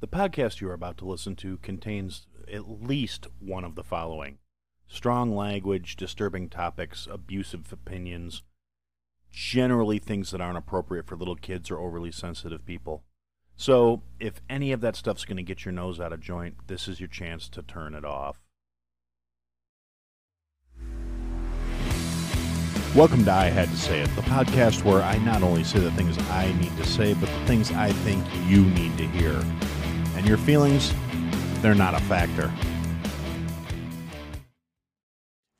The podcast you are about to listen to contains at least one of the following strong language, disturbing topics, abusive opinions, generally things that aren't appropriate for little kids or overly sensitive people. So, if any of that stuff's going to get your nose out of joint, this is your chance to turn it off. Welcome to I Had to Say It, the podcast where I not only say the things I need to say, but the things I think you need to hear. And your feelings, they're not a factor.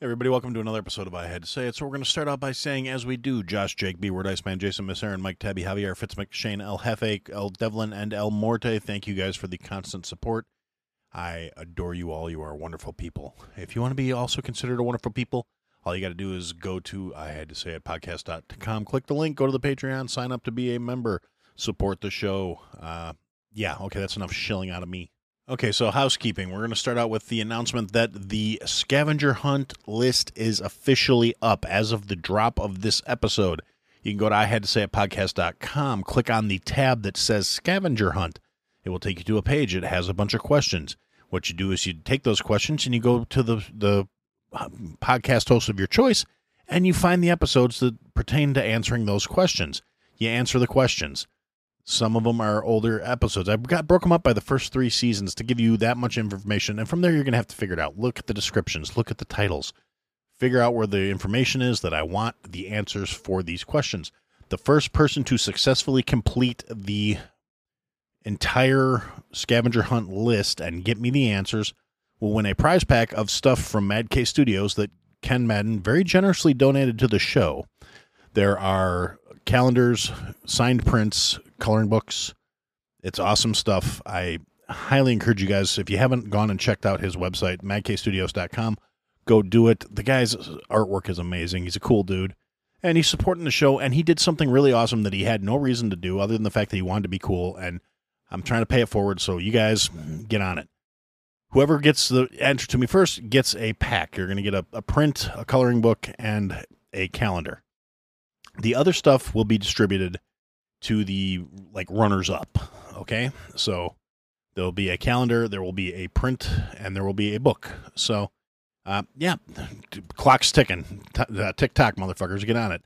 Hey everybody, welcome to another episode of I Had to Say It. So we're going to start out by saying, as we do, Josh, Jake, B, Word Iceman, Jason, Miss Aaron, Mike, Tabby, Javier, Fitz, McShane, El Jefe, El Devlin, and El Morte. Thank you guys for the constant support. I adore you all. You are wonderful people. If you want to be also considered a wonderful people, all you got to do is go to I had to say it podcast.com, click the link, go to the Patreon, sign up to be a member, support the show. Uh, yeah, okay, that's enough shilling out of me. Okay, so housekeeping. We're going to start out with the announcement that the scavenger hunt list is officially up as of the drop of this episode. You can go to I had to say podcast.com, click on the tab that says scavenger hunt. It will take you to a page. It has a bunch of questions. What you do is you take those questions and you go to the the um, podcast host of your choice and you find the episodes that pertain to answering those questions. You answer the questions. Some of them are older episodes. I've got broke them up by the first three seasons to give you that much information, and from there you're going to have to figure it out. Look at the descriptions, look at the titles, figure out where the information is that I want the answers for these questions. The first person to successfully complete the entire scavenger hunt list and get me the answers will win a prize pack of stuff from Mad K Studios that Ken Madden very generously donated to the show. There are calendars, signed prints, coloring books. It's awesome stuff. I highly encourage you guys, if you haven't gone and checked out his website, madkstudios.com, go do it. The guy's artwork is amazing. He's a cool dude. And he's supporting the show, and he did something really awesome that he had no reason to do other than the fact that he wanted to be cool. And I'm trying to pay it forward, so you guys get on it. Whoever gets the answer to me first gets a pack. You're going to get a, a print, a coloring book, and a calendar. The other stuff will be distributed to the like runners up. Okay, so there'll be a calendar, there will be a print, and there will be a book. So, uh, yeah, clock's ticking. T- uh, tick tock, motherfuckers, get on it.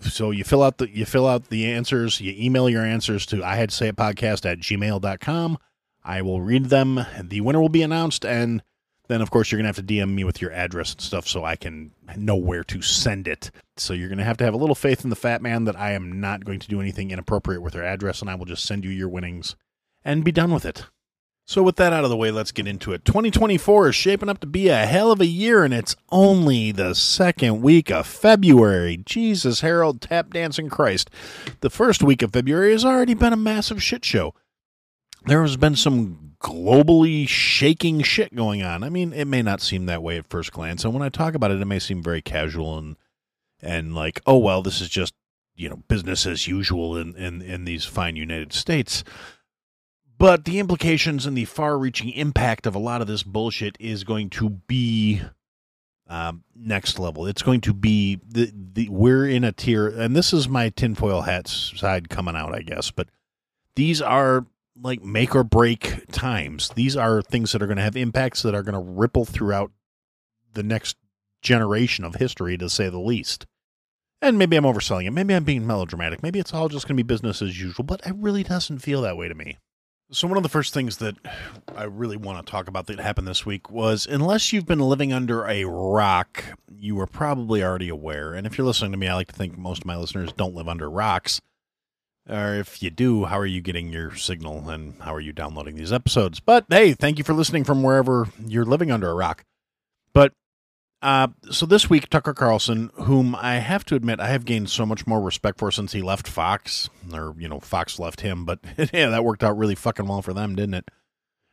So you fill out the you fill out the answers. You email your answers to I had to say it podcast at gmail.com. I will read them. The winner will be announced, and then of course you're gonna have to DM me with your address and stuff so I can know where to send it. So you're gonna have to have a little faith in the fat man that I am not going to do anything inappropriate with your address, and I will just send you your winnings and be done with it. So with that out of the way, let's get into it. 2024 is shaping up to be a hell of a year, and it's only the second week of February. Jesus, Harold, tap dancing Christ. The first week of February has already been a massive shit show there has been some globally shaking shit going on. I mean, it may not seem that way at first glance, and when I talk about it, it may seem very casual and and like, oh well, this is just you know business as usual in in in these fine United States. But the implications and the far-reaching impact of a lot of this bullshit is going to be um, next level. It's going to be the the we're in a tier, and this is my tinfoil hat side coming out, I guess. But these are like make or break times. These are things that are going to have impacts that are going to ripple throughout the next generation of history, to say the least. And maybe I'm overselling it. Maybe I'm being melodramatic. Maybe it's all just going to be business as usual, but it really doesn't feel that way to me. So, one of the first things that I really want to talk about that happened this week was unless you've been living under a rock, you were probably already aware. And if you're listening to me, I like to think most of my listeners don't live under rocks. Or if you do, how are you getting your signal and how are you downloading these episodes? But hey, thank you for listening from wherever you're living under a rock. But uh, so this week, Tucker Carlson, whom I have to admit I have gained so much more respect for since he left Fox, or you know, Fox left him, but yeah, that worked out really fucking well for them, didn't it?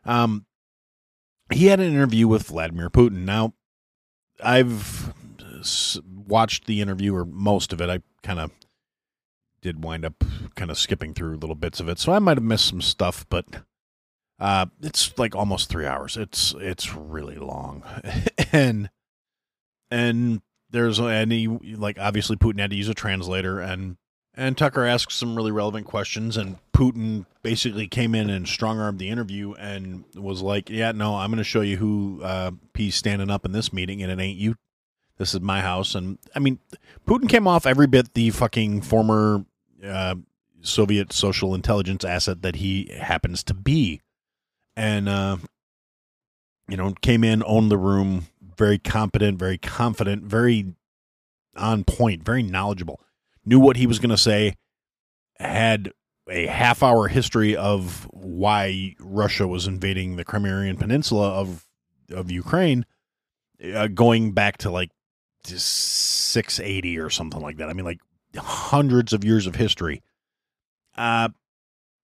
Um, he had an interview with Vladimir Putin. Now, I've watched the interview or most of it. I kind of did wind up kind of skipping through little bits of it, so I might have missed some stuff, but uh, it's like almost three hours. It's it's really long, and and there's and he like obviously Putin had to use a translator, and And Tucker asked some really relevant questions, and Putin basically came in and strong armed the interview and was like, "Yeah, no, I'm going to show you who uh, he's standing up in this meeting, and it ain't you. This is my house." And I mean, Putin came off every bit the fucking former uh, Soviet social intelligence asset that he happens to be, and uh, you know, came in, owned the room, very competent, very confident, very on point, very knowledgeable knew what he was going to say, had a half hour history of why Russia was invading the Crimean Peninsula of of Ukraine, uh, going back to like 680 or something like that. I mean, like hundreds of years of history. Uh,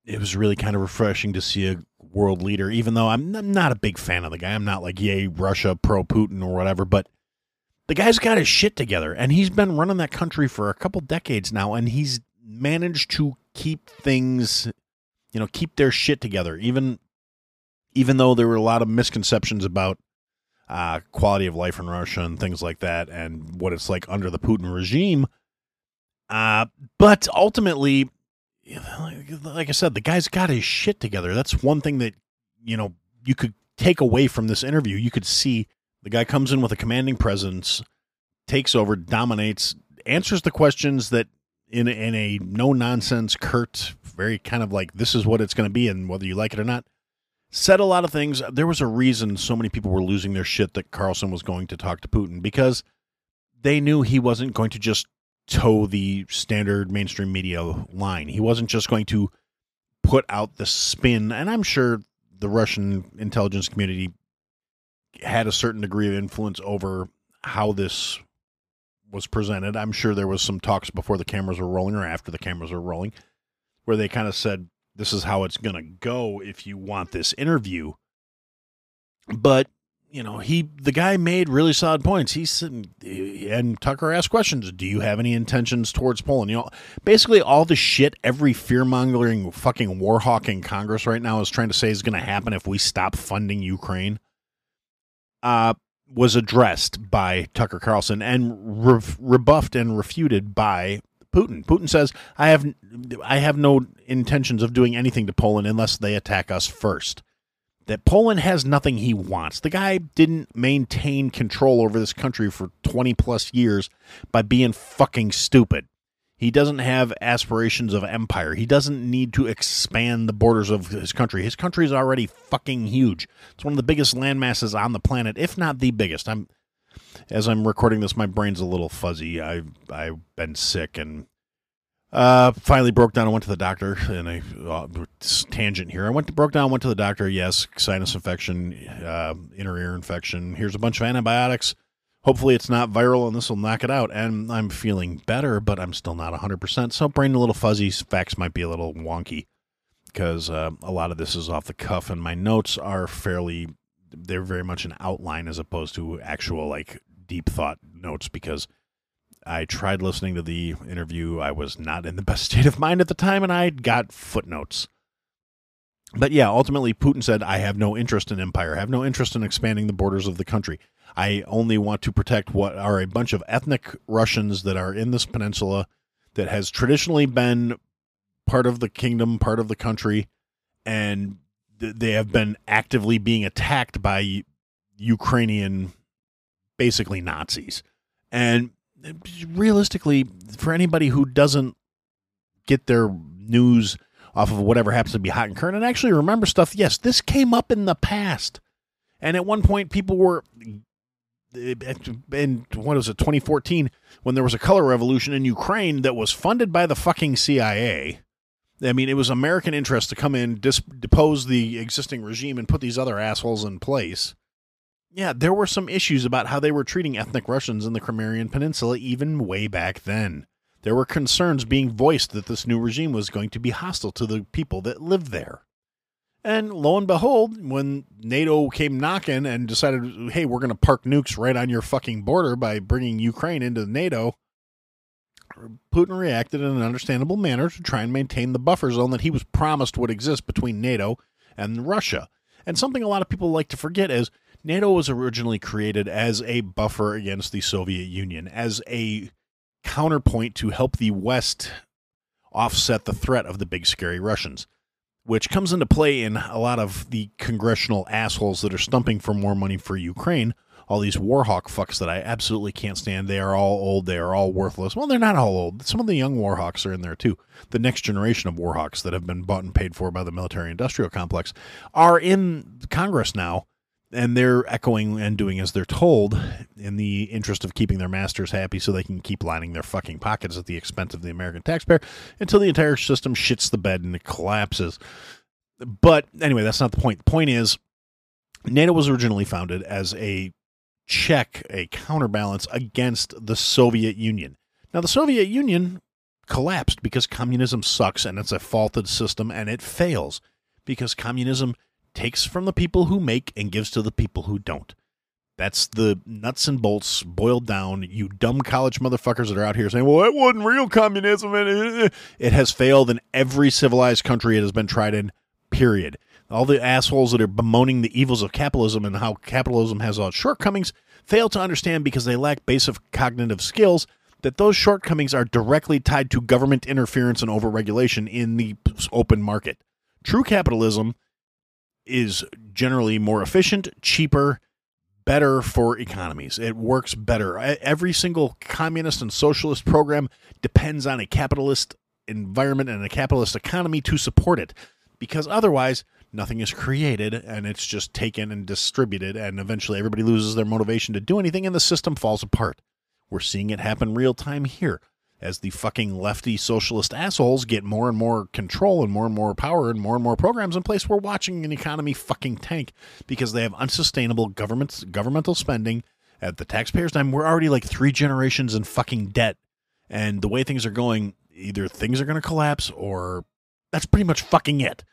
it was really kind of refreshing to see a world leader, even though I'm, not a big fan of the guy. I'm not like, yay, Russia, pro Putin or whatever, but the guy's got his shit together and he's been running that country for a couple decades now and he's managed to keep things you know keep their shit together even even though there were a lot of misconceptions about uh, quality of life in Russia and things like that and what it's like under the Putin regime uh, but ultimately like I said the guy's got his shit together that's one thing that you know you could take away from this interview you could see the guy comes in with a commanding presence, takes over, dominates, answers the questions that in in a no nonsense, curt, very kind of like this is what it's going to be, and whether you like it or not. Said a lot of things. There was a reason so many people were losing their shit that Carlson was going to talk to Putin because they knew he wasn't going to just toe the standard mainstream media line. He wasn't just going to put out the spin, and I'm sure the Russian intelligence community had a certain degree of influence over how this was presented. I'm sure there was some talks before the cameras were rolling or after the cameras were rolling where they kind of said this is how it's going to go if you want this interview. But you know, he the guy made really solid points. He's and Tucker asked questions. Do you have any intentions towards Poland? You know, basically all the shit every fear mongering fucking war hawk in Congress right now is trying to say is going to happen if we stop funding Ukraine uh, was addressed by Tucker Carlson and re- rebuffed and refuted by Putin. Putin says, "I have I have no intentions of doing anything to Poland unless they attack us first. That Poland has nothing he wants. The guy didn't maintain control over this country for 20 plus years by being fucking stupid. He doesn't have aspirations of empire. He doesn't need to expand the borders of his country. His country is already fucking huge. It's one of the biggest land masses on the planet, if not the biggest. I'm as I'm recording this, my brain's a little fuzzy. I've I've been sick and uh, finally broke down. I went to the doctor, and I uh, tangent here. I went to broke down, went to the doctor. Yes, sinus infection, uh, inner ear infection. Here's a bunch of antibiotics hopefully it's not viral and this will knock it out. And I'm feeling better, but I'm still not 100%. So brain a little fuzzy. Facts might be a little wonky because uh, a lot of this is off the cuff and my notes are fairly, they're very much an outline as opposed to actual like deep thought notes because I tried listening to the interview. I was not in the best state of mind at the time and I got footnotes. But yeah, ultimately, Putin said, I have no interest in empire, I have no interest in expanding the borders of the country. I only want to protect what are a bunch of ethnic Russians that are in this peninsula that has traditionally been part of the kingdom, part of the country, and they have been actively being attacked by Ukrainian, basically Nazis. And realistically, for anybody who doesn't get their news off of whatever happens to be hot and current and actually remember stuff, yes, this came up in the past. And at one point, people were in what was it 2014 when there was a color revolution in Ukraine that was funded by the fucking CIA. I mean, it was American interest to come in, dis- depose the existing regime, and put these other assholes in place. Yeah, there were some issues about how they were treating ethnic Russians in the Crimean Peninsula even way back then. There were concerns being voiced that this new regime was going to be hostile to the people that lived there. And lo and behold, when NATO came knocking and decided, hey, we're going to park nukes right on your fucking border by bringing Ukraine into NATO, Putin reacted in an understandable manner to try and maintain the buffer zone that he was promised would exist between NATO and Russia. And something a lot of people like to forget is NATO was originally created as a buffer against the Soviet Union, as a counterpoint to help the West offset the threat of the big scary Russians, which comes into play in a lot of the congressional assholes that are stumping for more money for Ukraine. All these Warhawk fucks that I absolutely can't stand. They are all old. They are all worthless. Well, they're not all old. Some of the young Warhawks are in there too. The next generation of Warhawks that have been bought and paid for by the military industrial complex are in Congress now and they're echoing and doing as they're told in the interest of keeping their masters happy so they can keep lining their fucking pockets at the expense of the American taxpayer until the entire system shits the bed and it collapses. But anyway, that's not the point. The point is, NATO was originally founded as a check, a counterbalance against the Soviet Union. Now, the Soviet Union collapsed because communism sucks and it's a faulted system and it fails because communism takes from the people who make and gives to the people who don't. That's the nuts and bolts boiled down. You dumb college motherfuckers that are out here saying, well, that wasn't real communism. It has failed in every civilized country it has been tried in, period. All the assholes that are bemoaning the evils of capitalism and how capitalism has all its shortcomings fail to understand because they lack basic cognitive skills that those shortcomings are directly tied to government interference and overregulation in the open market. True capitalism is generally more efficient, cheaper, better for economies. It works better. Every single communist and socialist program depends on a capitalist environment and a capitalist economy to support it because otherwise nothing is created and it's just taken and distributed and eventually everybody loses their motivation to do anything and the system falls apart. We're seeing it happen real time here as the fucking lefty socialist assholes get more and more control and more and more power and more and more programs in place, we're watching an economy fucking tank because they have unsustainable governments governmental spending at the taxpayers' time. We're already like three generations in fucking debt, and the way things are going, either things are going to collapse or that's pretty much fucking it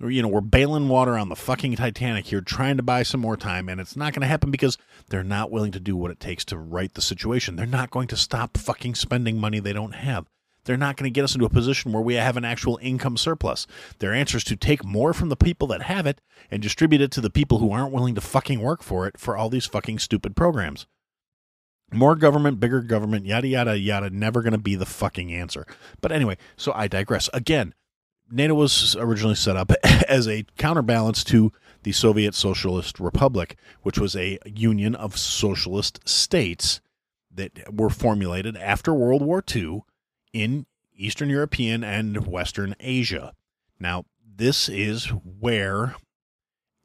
you know, we're bailing water on the fucking Titanic here, trying to buy some more time, and it's not going to happen because they're not willing to do what it takes to right the situation. They're not going to stop fucking spending money they don't have. They're not going to get us into a position where we have an actual income surplus. Their answer is to take more from the people that have it and distribute it to the people who aren't willing to fucking work for it for all these fucking stupid programs. More government, bigger government, yada, yada, yada, never going to be the fucking answer. But anyway, so I digress. Again, NATO was originally set up as a counterbalance to the Soviet Socialist Republic, which was a union of socialist states that were formulated after World War II in Eastern European and Western Asia. Now, this is where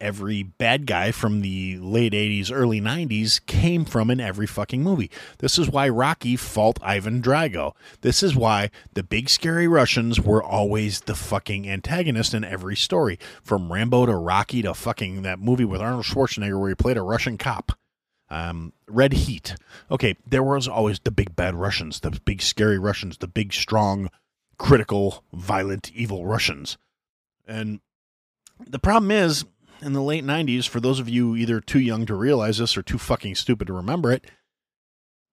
every bad guy from the late 80s, early 90s came from in every fucking movie. This is why Rocky fought Ivan Drago. This is why the big scary Russians were always the fucking antagonist in every story. From Rambo to Rocky to fucking that movie with Arnold Schwarzenegger where he played a Russian cop. Um, Red Heat. Okay, there was always the big bad Russians, the big scary Russians, the big strong, critical, violent, evil Russians. And the problem is in the late 90s, for those of you either too young to realize this or too fucking stupid to remember it,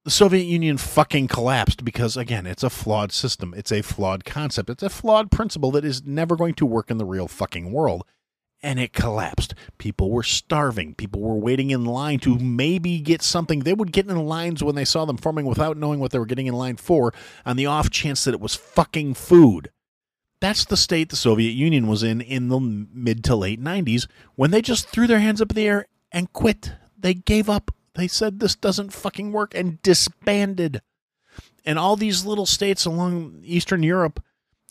the Soviet Union fucking collapsed because, again, it's a flawed system. It's a flawed concept. It's a flawed principle that is never going to work in the real fucking world. And it collapsed. People were starving. People were waiting in line to maybe get something. They would get in lines when they saw them forming without knowing what they were getting in line for, on the off chance that it was fucking food. That's the state the Soviet Union was in in the mid to late 90s when they just threw their hands up in the air and quit. They gave up. They said this doesn't fucking work and disbanded. And all these little states along Eastern Europe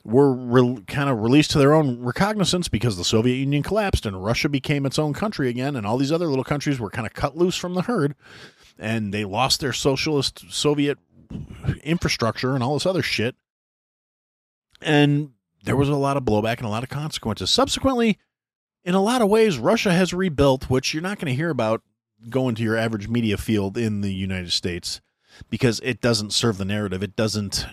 were re- kind of released to their own recognizance because the Soviet Union collapsed and Russia became its own country again, and all these other little countries were kind of cut loose from the herd, and they lost their socialist Soviet infrastructure and all this other shit. And there was a lot of blowback and a lot of consequences. Subsequently, in a lot of ways, Russia has rebuilt, which you're not going to hear about going to your average media field in the United States because it doesn't serve the narrative. It doesn't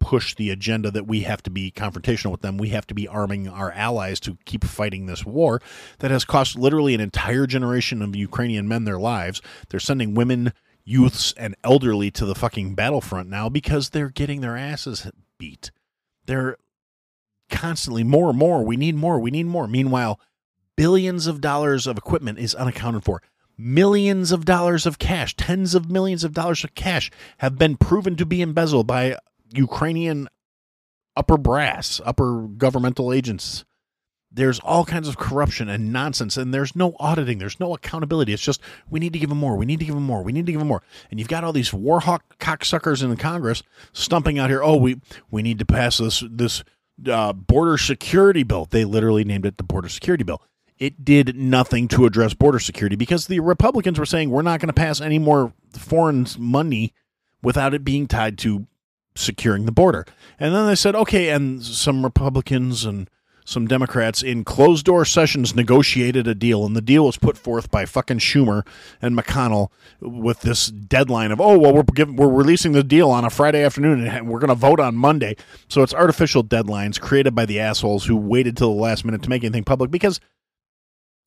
push the agenda that we have to be confrontational with them. We have to be arming our allies to keep fighting this war that has cost literally an entire generation of Ukrainian men their lives. They're sending women, youths, and elderly to the fucking battlefront now because they're getting their asses beat. They're constantly more and more. We need more. We need more. Meanwhile, billions of dollars of equipment is unaccounted for. Millions of dollars of cash, tens of millions of dollars of cash have been proven to be embezzled by Ukrainian upper brass, upper governmental agents. There's all kinds of corruption and nonsense, and there's no auditing. There's no accountability. It's just we need to give them more. We need to give them more. We need to give them more. And you've got all these warhawk cocksuckers in the Congress stumping out here. Oh, we we need to pass this this uh, border security bill. They literally named it the border security bill. It did nothing to address border security because the Republicans were saying we're not going to pass any more foreign money without it being tied to securing the border. And then they said, okay, and some Republicans and some Democrats in closed door sessions negotiated a deal, and the deal was put forth by fucking Schumer and McConnell with this deadline of, oh, well, we're giving, we're releasing the deal on a Friday afternoon, and we're going to vote on Monday. So it's artificial deadlines created by the assholes who waited till the last minute to make anything public because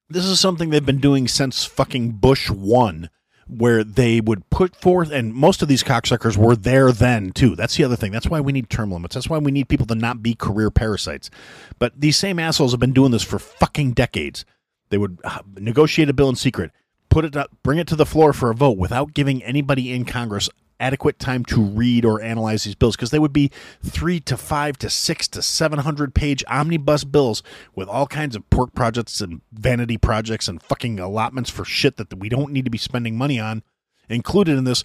this is something they've been doing since fucking Bush one where they would put forth, and most of these cocksuckers were there then too. That's the other thing. That's why we need term limits. That's why we need people to not be career parasites. But these same assholes have been doing this for fucking decades. They would uh, negotiate a bill in secret, put it up, bring it to the floor for a vote without giving anybody in Congress adequate time to read or analyze these bills because they would be three to five to six to seven hundred page omnibus bills with all kinds of pork projects and vanity projects and fucking allotments for shit that we don't need to be spending money on included in this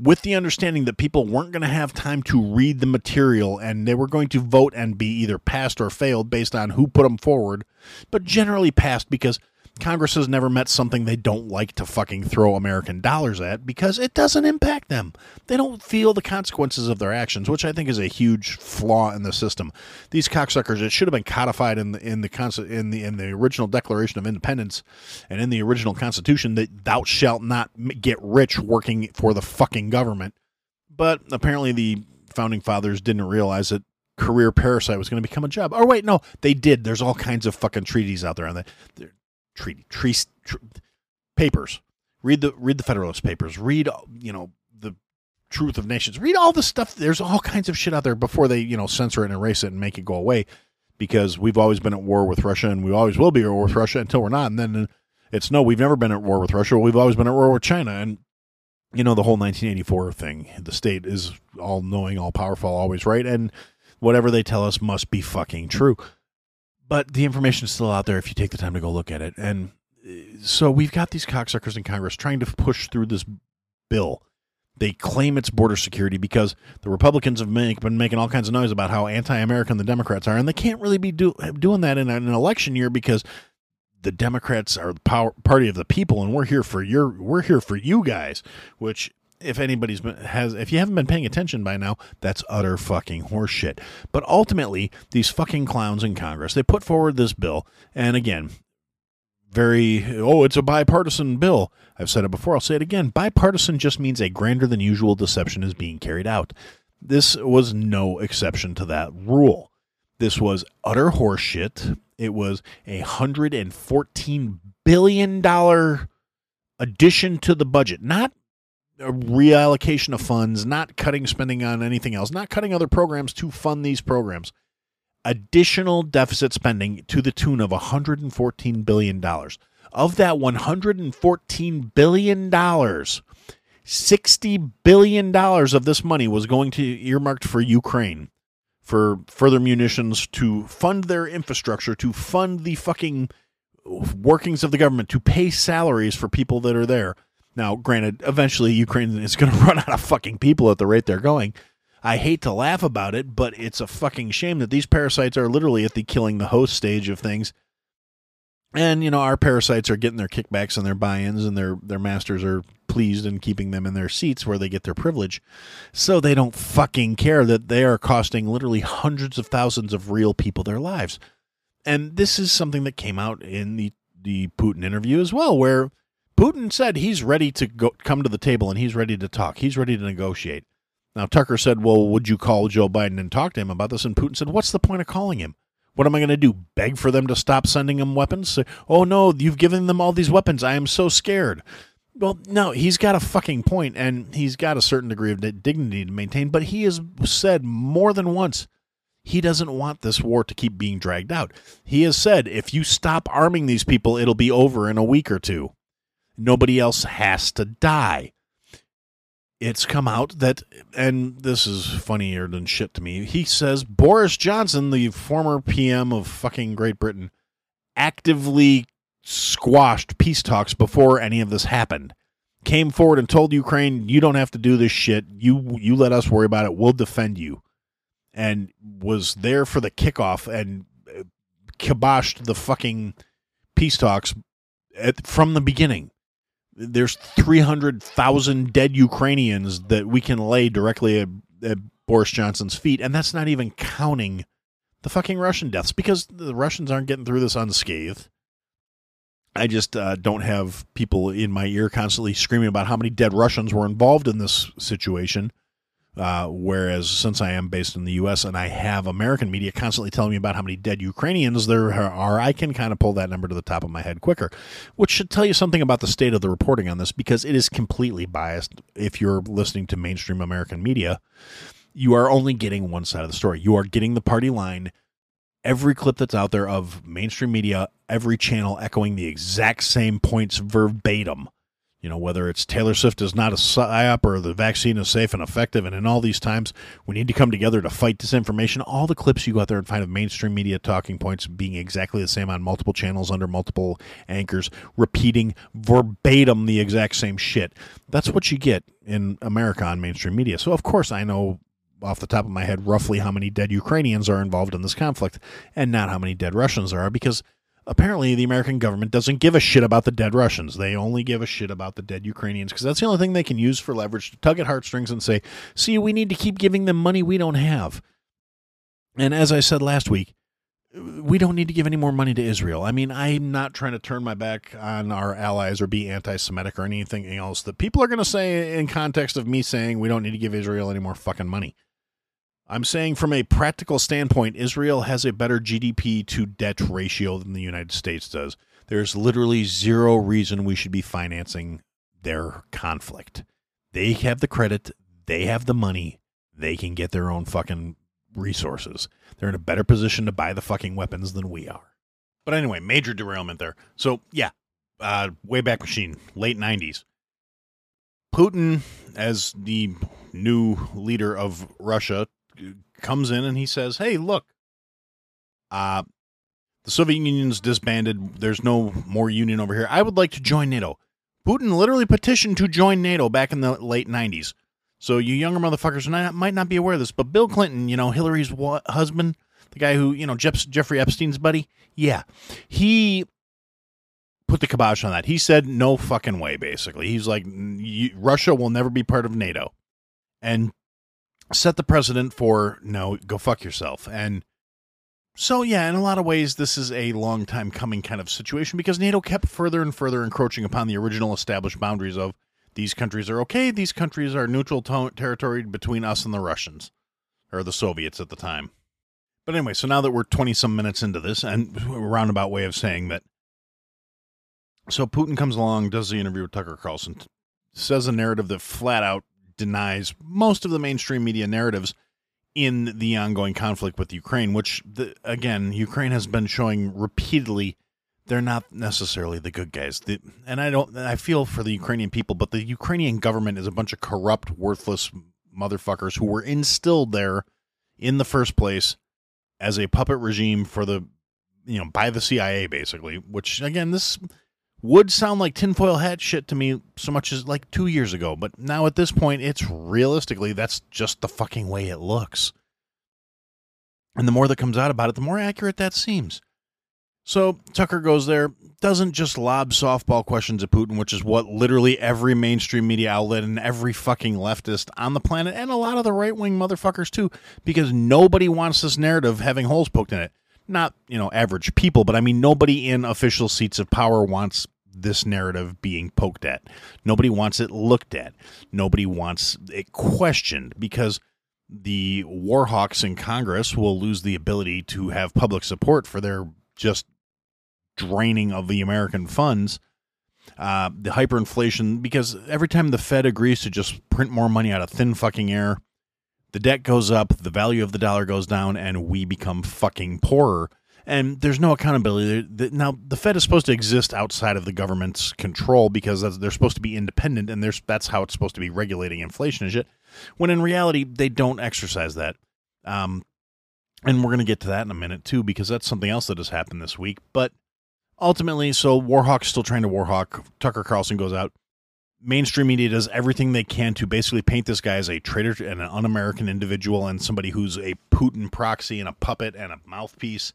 with the understanding that people weren't going to have time to read the material and they were going to vote and be either passed or failed based on who put them forward, but generally passed because Congress has never met something they don't like to fucking throw American dollars at because it doesn't impact them. They don't feel the consequences of their actions, which I think is a huge flaw in the system. These cocksuckers, it should have been codified in the in the in the in the original Declaration of Independence and in the original Constitution that thou shalt not get rich working for the fucking government. But apparently, the founding fathers didn't realize that career parasite was going to become a job. Or wait, no, they did. There's all kinds of fucking treaties out there, and they, treaty tree, tr- papers. Read the read the Federalist Papers. Read you know the Truth of Nations. Read all the stuff. There's all kinds of shit out there before they you know censor it and erase it and make it go away. Because we've always been at war with Russia and we always will be at war with Russia until we're not. And then it's no, we've never been at war with Russia. We've always been at war with China. And you know the whole 1984 thing. The state is all knowing, all powerful, always right, and whatever they tell us must be fucking true but the information is still out there if you take the time to go look at it. And uh, so we've got these cocksuckers in Congress trying to push through this bill. They claim it's border security because the Republicans have make, been making all kinds of noise about how anti-American the Democrats are, and they can't really be do, doing that in an election year because the Democrats are the power party of the people, and we're here for your we're here for you guys, which if anybody's been has if you haven't been paying attention by now, that's utter fucking horseshit. But ultimately, these fucking clowns in Congress, they put forward this bill, and again, very oh, it's a bipartisan bill. I've said it before, I'll say it again. Bipartisan just means a grander than usual deception is being carried out. This was no exception to that rule. This was utter horseshit. It was a hundred and fourteen billion dollar addition to the budget, not a reallocation of funds, not cutting spending on anything else, not cutting other programs to fund these programs. Additional deficit spending to the tune of $114 billion. Of that $114 billion, $60 billion of this money was going to earmarked for Ukraine for further munitions to fund their infrastructure, to fund the fucking workings of the government, to pay salaries for people that are there now, granted, eventually Ukraine is going to run out of fucking people at the rate they're going. I hate to laugh about it, but it's a fucking shame that these parasites are literally at the killing the host stage of things. And you know, our parasites are getting their kickbacks and their buy-ins, and their their masters are pleased in keeping them in their seats where they get their privilege. So they don't fucking care that they are costing literally hundreds of thousands of real people their lives. And this is something that came out in the the Putin interview as well, where Putin said he's ready to go come to the table and he's ready to talk. He's ready to negotiate. Now Tucker said, "Well, would you call Joe Biden and talk to him about this?" And Putin said, "What's the point of calling him? What am I going to do? Beg for them to stop sending him weapons? Oh no, you've given them all these weapons. I am so scared." Well, no, he's got a fucking point and he's got a certain degree of dignity to maintain, but he has said more than once he doesn't want this war to keep being dragged out. He has said, if you stop arming these people, it'll be over in a week or two. Nobody else has to die. it's come out that, and this is funnier than shit to me. He says Boris Johnson, the former PM of fucking Great Britain, actively squashed peace talks before any of this happened. Came forward and told Ukraine, "You don't have to do this shit. You you let us worry about it. We'll defend you." And was there for the kickoff and kiboshed the fucking peace talks at, from the beginning. There's 300,000 dead Ukrainians that we can lay directly at, at Boris Johnson's feet, and that's not even counting the fucking Russian deaths because the Russians aren't getting through this unscathed. I just uh, don't have people in my ear constantly screaming about how many dead Russians were involved in this situation. Uh, whereas since I am based in the U.S. and I have American media constantly telling me about how many dead Ukrainians there are, I can kind of pull that number to the top of my head quicker, which should tell you something about the state of the reporting on this because it is completely biased. If you're listening to mainstream American media, you are only getting one side of the story. You are getting the party line. Every clip that's out there of mainstream media, every channel echoing the exact same points verbatim you know, whether it's Taylor Swift is not a psyop or the vaccine is safe and effective. And in all these times, we need to come together to fight disinformation. All the clips you go out there and find of mainstream media talking points being exactly the same on multiple channels under multiple anchors, repeating verbatim the exact same shit. That's what you get in America on mainstream media. So, of course, I know off the top of my head roughly how many dead Ukrainians are involved in this conflict and not how many dead Russians there are because apparently the American government doesn't give a shit about the dead Russians. They only give a shit about the dead Ukrainians because that's the only thing they can use for leverage to tug at heartstrings and say, see, we need to keep giving them money we don't have. And as I said last week, we don't need to give any more money to Israel. I mean, I'm not trying to turn my back on our allies or be anti Semitic or anything else that people are going to say in context of me saying we don't need to give Israel any more fucking money. I'm saying from a practical standpoint, Israel has a better GDP to debt ratio than the United States does. There's literally zero reason we should be financing their conflict. They have the credit, they have the money, they can get their own fucking resources. They're in a better position to buy the fucking weapons than we are. But anyway, major derailment there. So, yeah, uh, Wayback Machine, late 90s. Putin, as the new leader of Russia, comes in and he says, "Hey, look, uh, the Soviet Union's disbanded. There's no more union over here. I would like to join NATO." Putin literally petitioned to join NATO back in the late '90s. So you younger motherfuckers might not be aware of this, but Bill Clinton, you know Hillary's husband, the guy who you know Jeff- Jeffrey Epstein's buddy, yeah, he put the kibosh on that. He said no fucking way. Basically, he's like Russia will never be part of NATO, and set the precedent for no, go fuck yourself. And so, yeah, in a lot of ways, this is a long time coming kind of situation because NATO kept further and further encroaching upon the original established boundaries of these countries are okay, these countries are neutral to- territory between us and the Russians, or the Soviets at the time. But anyway, so now that we're 20 some minutes into this, and a roundabout way of saying that. So Putin comes along, does the interview with Tucker Carlson, says a narrative that flat out denies most of the mainstream media narratives in the ongoing conflict with Ukraine, which, the, again, Ukraine has been showing repeatedly they're not necessarily the good guys. The, and I don't, I feel for the Ukrainian people, but the Ukrainian government is a bunch of corrupt, worthless motherfuckers who were instilled there in the first place as a puppet regime for the, you know, by the CIA, basically, which, again, this would sound like tinfoil hat shit to me so much as like two years ago, but now at this point, it's realistically that's just the fucking way it looks. And the more that comes out about it, the more accurate that seems. So Tucker goes there, doesn't just lob softball questions at Putin, which is what literally every mainstream media outlet and every fucking leftist on the planet, and a lot of the right wing motherfuckers too, because nobody wants this narrative having holes poked in it not you know average people but i mean nobody in official seats of power wants this narrative being poked at. Nobody wants it looked at. Nobody wants it questioned because the warhawks in Congress will lose the ability to have public support for their just draining of the American funds. Uh, the hyperinflation, because every time the Fed agrees to just print more money out of thin fucking air, the debt goes up, the value of the dollar goes down, and we become fucking poorer and there's no accountability. Now, the Fed is supposed to exist outside of the government's control because they're supposed to be independent, and that's how it's supposed to be regulating inflation and shit. When in reality, they don't exercise that. Um, and we're going to get to that in a minute too, because that's something else that has happened this week. But ultimately, so Warhawk's still trying to Warhawk. Tucker Carlson goes out. Mainstream media does everything they can to basically paint this guy as a traitor and an un American individual and somebody who's a Putin proxy and a puppet and a mouthpiece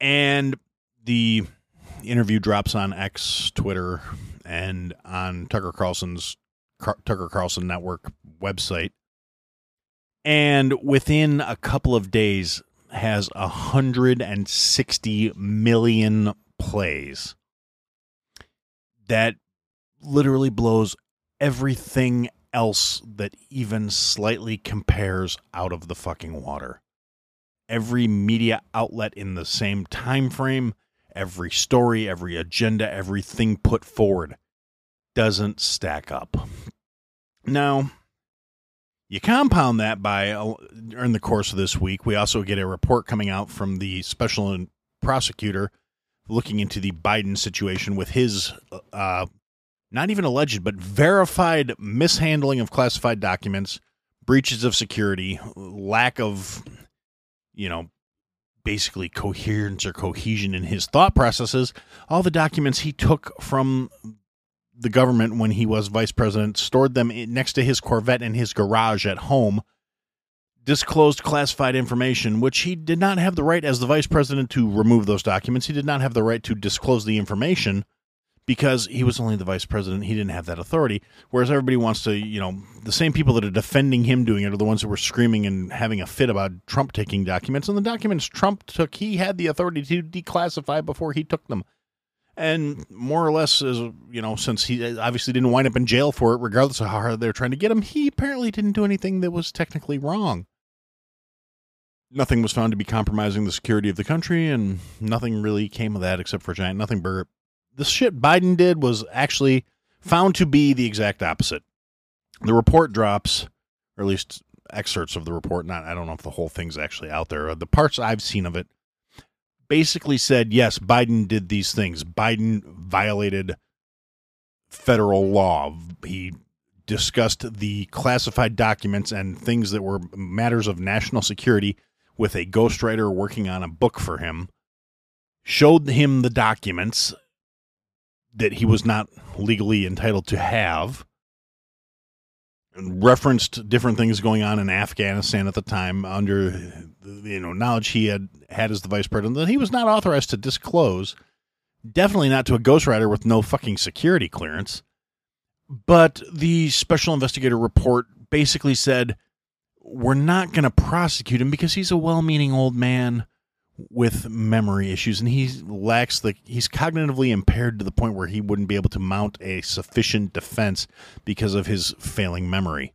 and the interview drops on X, Twitter, and on Tucker Carlson's Car- Tucker Carlson Network website. And within a couple of days, has 160 million plays. That literally blows everything else that even slightly compares out of the fucking water every media outlet in the same time frame, every story, every agenda, everything put forward doesn't stack up. Now, you compound that by during the course of this week, we also get a report coming out from the special prosecutor looking into the Biden situation with his uh, not even alleged but verified mishandling of classified documents, breaches of security, lack of you know, basically coherence or cohesion in his thought processes, all the documents he took from the government when he was vice president, stored them next to his Corvette in his garage at home, disclosed classified information, which he did not have the right as the vice president to remove those documents. He did not have the right to disclose the information because he was only the vice president. He didn't have that authority. Whereas everybody wants to, you know, the same people that are defending him doing it are the ones that were screaming and having a fit about Trump taking documents. And the documents Trump took, he had the authority to declassify before he took them. And more or less, as you know, since he obviously didn't wind up in jail for it, regardless of how hard they're trying to get him, he apparently didn't do anything that was technically wrong. Nothing was found to be compromising the security of the country, and nothing really came of that except for a giant nothing burger the shit Biden did was actually found to be the exact opposite. The report drops, or at least excerpts of the report. Not, I don't know if the whole thing's actually out there. The parts I've seen of it basically said, yes, Biden did these things. Biden violated federal law. He discussed the classified documents and things that were matters of national security with a ghostwriter working on a book for him. Showed him the documents that he was not legally entitled to have. Referenced different things going on in Afghanistan at the time under you know knowledge he had had as the vice president that he was not authorized to disclose. Definitely not to a ghostwriter with no fucking security clearance. But the special investigator report basically said we're not going to prosecute him because he's a well-meaning old man with memory issues and he lacks the he's cognitively impaired to the point where he wouldn't be able to mount a sufficient defense because of his failing memory.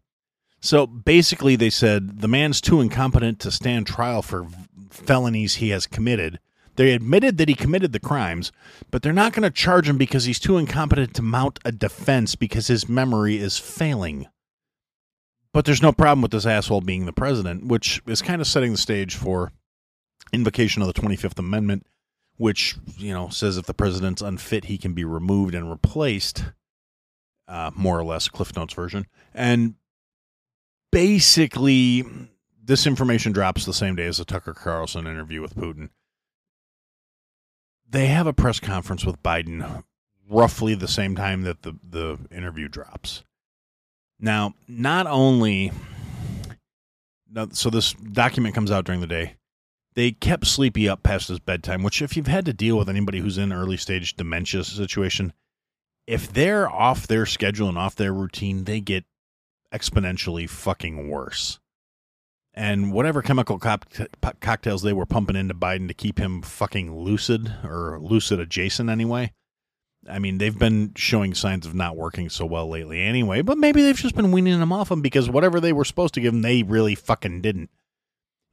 So basically they said the man's too incompetent to stand trial for felonies he has committed. They admitted that he committed the crimes, but they're not going to charge him because he's too incompetent to mount a defense because his memory is failing. But there's no problem with this asshole being the president, which is kind of setting the stage for invocation of the 25th Amendment, which, you know, says if the president's unfit, he can be removed and replaced, uh, more or less, Cliff Notes version. And basically, this information drops the same day as the Tucker Carlson interview with Putin. They have a press conference with Biden roughly the same time that the, the interview drops. Now, not only so this document comes out during the day they kept Sleepy up past his bedtime, which, if you've had to deal with anybody who's in early stage dementia situation, if they're off their schedule and off their routine, they get exponentially fucking worse. And whatever chemical cocktails they were pumping into Biden to keep him fucking lucid or lucid adjacent anyway. I mean, they've been showing signs of not working so well lately anyway, but maybe they've just been weaning him off him because whatever they were supposed to give him, they really fucking didn't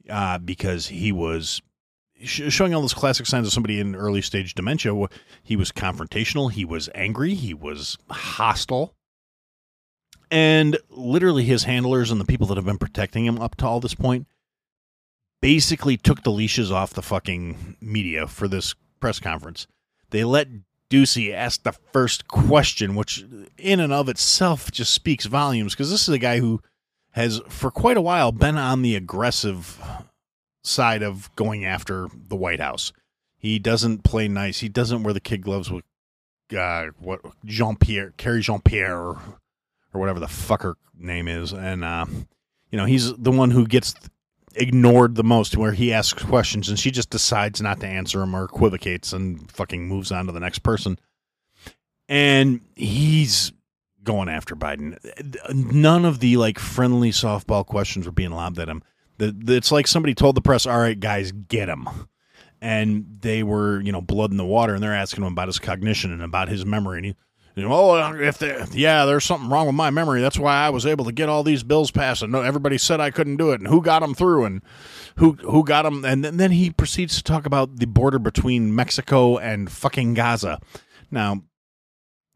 uh, because he was sh- showing all those classic signs of somebody in early stage dementia. He was confrontational, he was angry, he was hostile. And literally, his handlers and the people that have been protecting him up to all this point basically took the leashes off the fucking media for this press conference. They let Doocy ask the first question, which in and of itself just speaks volumes because this is a guy who has for quite a while been on the aggressive side of going after the White House. He doesn't play nice. He doesn't wear the kid gloves with uh, what Jean Pierre, Carrie Jean Pierre, or, or whatever the fucker name is, and uh, you know he's the one who gets ignored the most, where he asks questions and she just decides not to answer him or equivocates and fucking moves on to the next person. And he's going after Biden. None of the like friendly softball questions were being lobbed at him. It's like somebody told the press, "All right, guys, get him." And they were, you know, blood in the water, and they're asking him about his cognition and about his memory. And he, you know, oh, uh, if they, yeah, there's something wrong with my memory. That's why I was able to get all these bills passed, and no, everybody said I couldn't do it, and who got them through, and who who got them, and then he proceeds to talk about the border between Mexico and fucking Gaza. Now,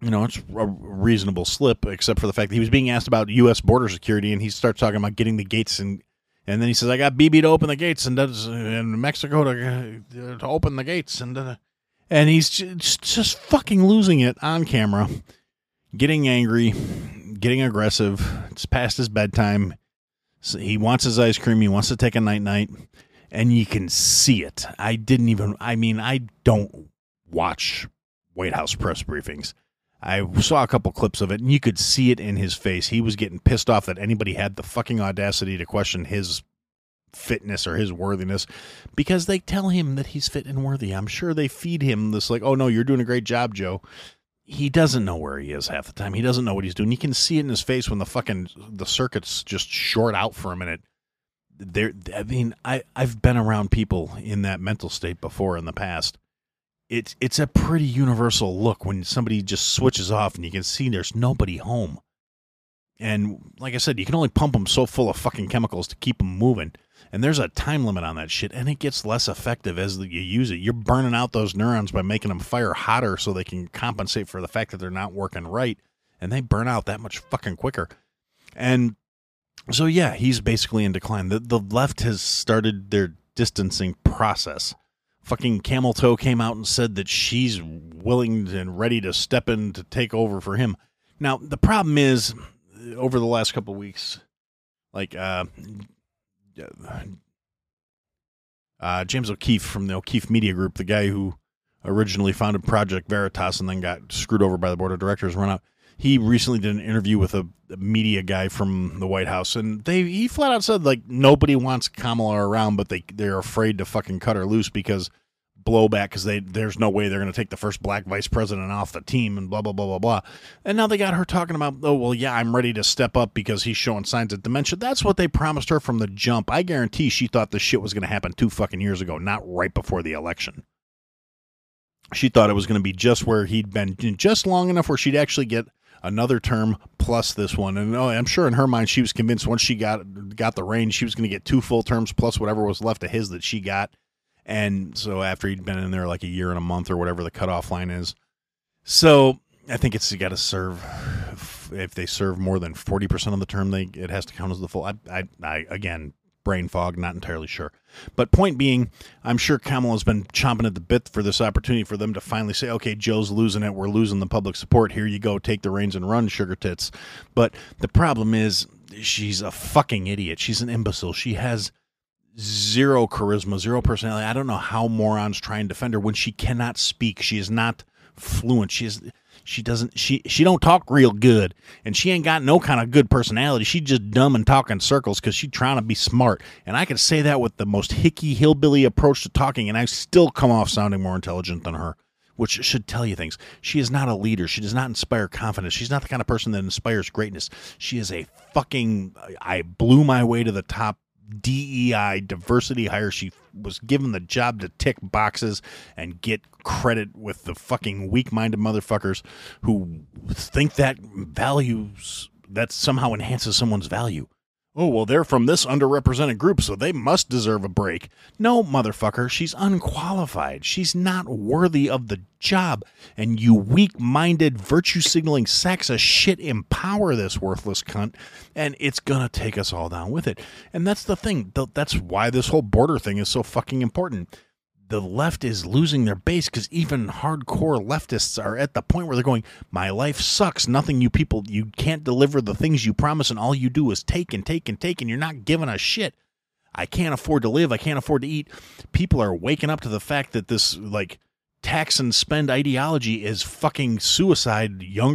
you know, it's a reasonable slip, except for the fact that he was being asked about U.S. border security, and he starts talking about getting the gates and. And then he says, "I got Bibi to open the gates, and does in Mexico to to open the gates, and uh, and he's just, just fucking losing it on camera, getting angry, getting aggressive. It's past his bedtime. So he wants his ice cream. He wants to take a night night, and you can see it. I didn't even. I mean, I don't watch White House press briefings. I saw a couple clips of it, and you could see it in his face. He was getting pissed off that anybody had the fucking audacity to question his fitness or his worthiness because they tell him that he's fit and worthy. I'm sure they feed him this like, "Oh no, you're doing a great job, Joe." He doesn't know where he is half the time. He doesn't know what he's doing. You can see it in his face when the fucking the circuits just short out for a minute. There I mean, I I've been around people in that mental state before in the past. It's it's a pretty universal look when somebody just switches off and you can see there's nobody home. And like I said, you can only pump them so full of fucking chemicals to keep them moving. And there's a time limit on that shit and it gets less effective as you use it. You're burning out those neurons by making them fire hotter so they can compensate for the fact that they're not working right and they burn out that much fucking quicker. And so yeah he's basically in decline. The, the left has started their distancing process fucking camel toe came out and said that she's willing and ready to step in to take over for him now the problem is over the last couple weeks like uh uh, James O'Keefe from the O'Keefe Media Group, the guy who originally founded Project Veritas and then got screwed over by the board of directors, run out. He recently did an interview with a, media guy from the White House, and they he flat out said like nobody wants Kamala around, but they they're afraid to fucking cut her loose because blowback because they there's no way they're going to take the first black vice president off the team and blah blah blah blah blah. And now they got her talking about oh well yeah I'm ready to step up because he's showing signs of dementia. That's what they promised her from the jump. I guarantee she thought this shit was going to happen two fucking years ago, not right before the election. She thought it was going to be just where he'd been just long enough where she'd actually get another term plus this one. And oh, I'm sure in her mind she was convinced once she got got the range she was going to get two full terms plus whatever was left of his that she got and so after he'd been in there like a year and a month or whatever the cutoff line is. So I think it's got to serve if they serve more than 40% of the term, they it has to count as the full. I, I, I again, brain fog, not entirely sure. But point being, I'm sure Kamala's been chomping at the bit for this opportunity for them to finally say, okay, Joe's losing it. We're losing the public support. Here you go. Take the reins and run, sugar tits. But the problem is, she's a fucking idiot. She's an imbecile. She has zero charisma, zero personality. I don't know how morons try and defend her when she cannot speak. She is not fluent. She is she doesn't she she don't talk real good. And she ain't got no kind of good personality. She's just dumb and talking circles because she's trying to be smart. And i can say that with the most hicky hillbilly approach to talking and i still come off sounding more intelligent than her which should tell you things. She is not a leader. She does not inspire confidence. She's not the kind of person that inspires greatness. She is a fucking i blew my way to the top DEI diversity hire. She was given the job to tick boxes and get credit with the fucking weak minded motherfuckers who think that values that somehow enhances someone's value. Oh, well, they're from this underrepresented group, so they must deserve a break. No, motherfucker, she's unqualified. She's not worthy of the job. And you weak minded, virtue signaling sacks of shit empower this worthless cunt, and it's gonna take us all down with it. And that's the thing. That's why this whole border thing is so fucking important the left is losing their base because even hardcore leftists are at the point where they're going, My life sucks. Nothing you people, you can't deliver the things you promise, and all you do is take and take and take, and you're not giving a shit. I can't afford to live. I can't afford to eat. People are waking up to the fact that this, like, tax and spend ideology is fucking suicide young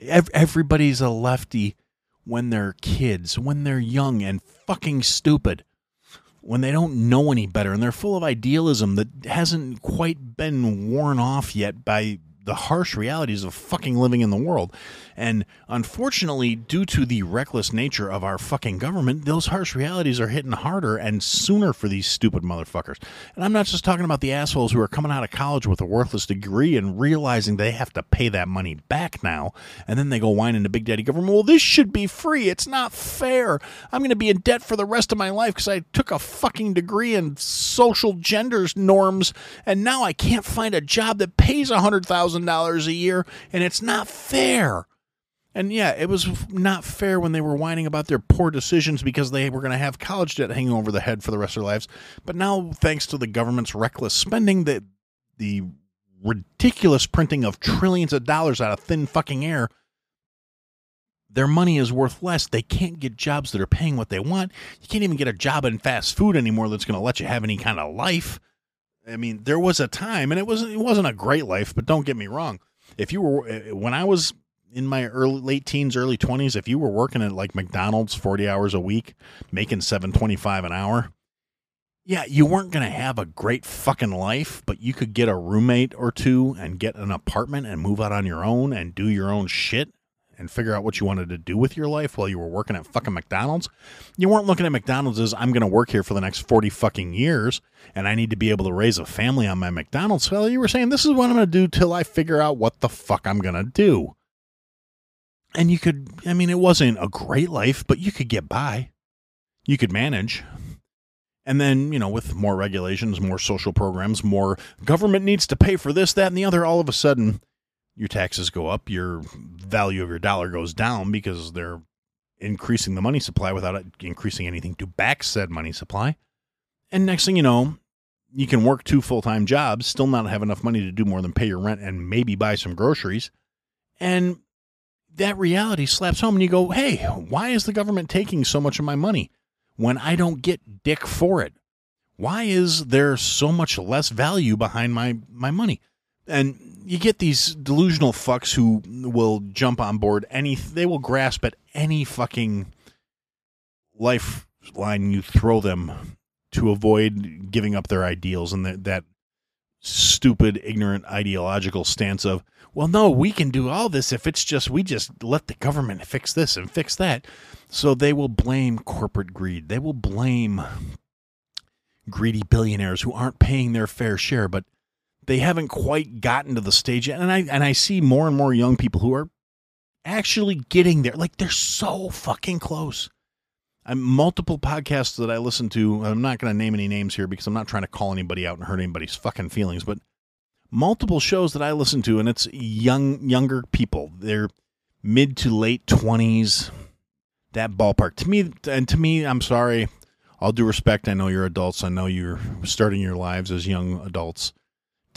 everybody's a lefty when they're kids, when they're young and fucking stupid, when they don't know any better and they're full of idealism that hasn't quite been worn off yet by the harsh realities of fucking living in the world. And unfortunately, due to the reckless nature of our fucking government, those harsh realities are hitting harder and sooner for these stupid motherfuckers. And I'm not just talking about the assholes who are coming out of college with a worthless degree and realizing they have to pay that money back now. And then they go whining to Big Daddy government, well, this should be free. It's not fair. I'm going to be in debt for the rest of my life because I took a fucking degree in social genders norms and now I can't find a job that pays a $100,000 a year and it's not fair. And yeah, it was not fair when they were whining about their poor decisions because they were going to have college debt hanging over the head for the rest of their lives. But now, thanks to the government's reckless spending, the the ridiculous printing of trillions of dollars out of thin fucking air, their money is worth less. They can't get jobs that are paying what they want. You can't even get a job in fast food anymore that's going to let you have any kind of life. I mean, there was a time, and it wasn't it wasn't a great life, but don't get me wrong. If you were eh, when I was in my early late teens, early twenties, if you were working at like McDonald's forty hours a week, making seven twenty five an hour, yeah, you weren't gonna have a great fucking life, but you could get a roommate or two and get an apartment and move out on your own and do your own shit and figure out what you wanted to do with your life while you were working at fucking McDonald's. You weren't looking at McDonald's as I'm to work here for the next 40 fucking years and I need to be able to raise a family on my McDonald's. Well, you were saying this is what I'm to do till I figure out what the fuck I'm to do and you could i mean it wasn't a great life but you could get by. You could manage. And then you know with more regulations more social programs more government needs to pay for this that and the other all of a sudden your taxes go up your value of your dollar goes down because they're increasing the money supply without increasing anything to back said money supply. And next thing you know you can work two full-time jobs still not have enough money to do more than pay your rent and maybe buy some groceries. And that reality slaps home and you go, hey, why is the government taking so much of my money when I don't get dick for it? Why is there so much less value behind my, my money? And you get these delusional fucks who will jump on board any, they will grasp at any fucking lifeline you throw them to avoid giving up their ideals and that, that stupid, ignorant, ideological stance of, well, no, we can do all this if it's just we just let the government fix this and fix that. So they will blame corporate greed. They will blame greedy billionaires who aren't paying their fair share, but they haven't quite gotten to the stage yet. And I and I see more and more young people who are actually getting there. Like they're so fucking close. I'm multiple podcasts that I listen to. I'm not going to name any names here because I'm not trying to call anybody out and hurt anybody's fucking feelings, but multiple shows that I listen to, and it's young younger people. They're mid to late twenties, that ballpark. To me, and to me, I'm sorry. All due respect, I know you're adults. I know you're starting your lives as young adults.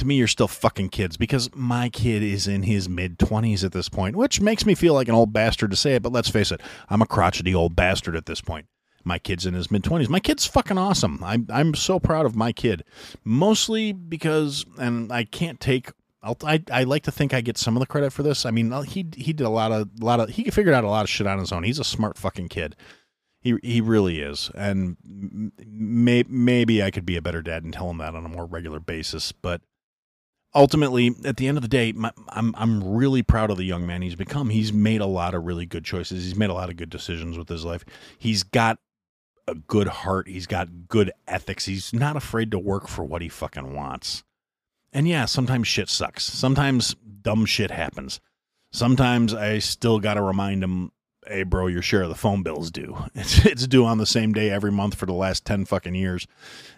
To me, you're still fucking kids because my kid is in his mid 20s at this point, which makes me feel like an old bastard to say it, but let's face it, I'm a crotchety old bastard at this point my kid's in his mid 20s. My kid's fucking awesome. I'm, I'm so proud of my kid. Mostly because, and I can't take I'll, I I like to think I get some of the credit for this. I mean, he he did a lot of lot of he figured out a lot of shit on his own. He's a smart fucking kid. He he really is, and may, maybe I could be a better dad and tell him that on a more regular basis. But ultimately, at the end of the day, my, I'm I'm really proud of the young man he's become. He's made a lot of really good choices. He's made a lot of good decisions with his life. He's got a good heart. He's got good ethics. He's not afraid to work for what he fucking wants. And yeah, sometimes shit sucks. Sometimes dumb shit happens. Sometimes I still got to remind him, hey, bro, your share of the phone bill's due. It's, it's due on the same day every month for the last 10 fucking years.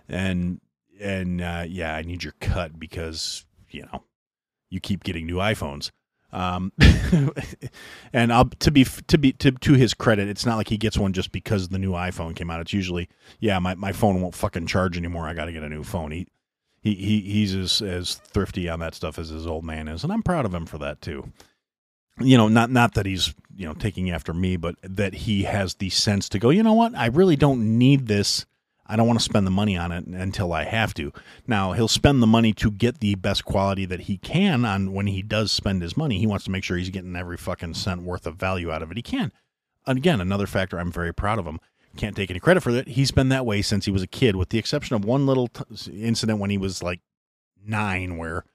And, and, uh, yeah, I need your cut because, you know, you keep getting new iPhones. Um, and I'll to be to be to to his credit, it's not like he gets one just because the new iPhone came out. It's usually, yeah, my, my phone won't fucking charge anymore. I got to get a new phone. He he, he he's as as thrifty on that stuff as his old man is, and I'm proud of him for that too. You know, not not that he's you know taking after me, but that he has the sense to go. You know what? I really don't need this. I don't want to spend the money on it until I have to. Now he'll spend the money to get the best quality that he can on when he does spend his money. He wants to make sure he's getting every fucking cent worth of value out of it he can. And again, another factor I'm very proud of him can't take any credit for it. He's been that way since he was a kid, with the exception of one little t- incident when he was like nine, where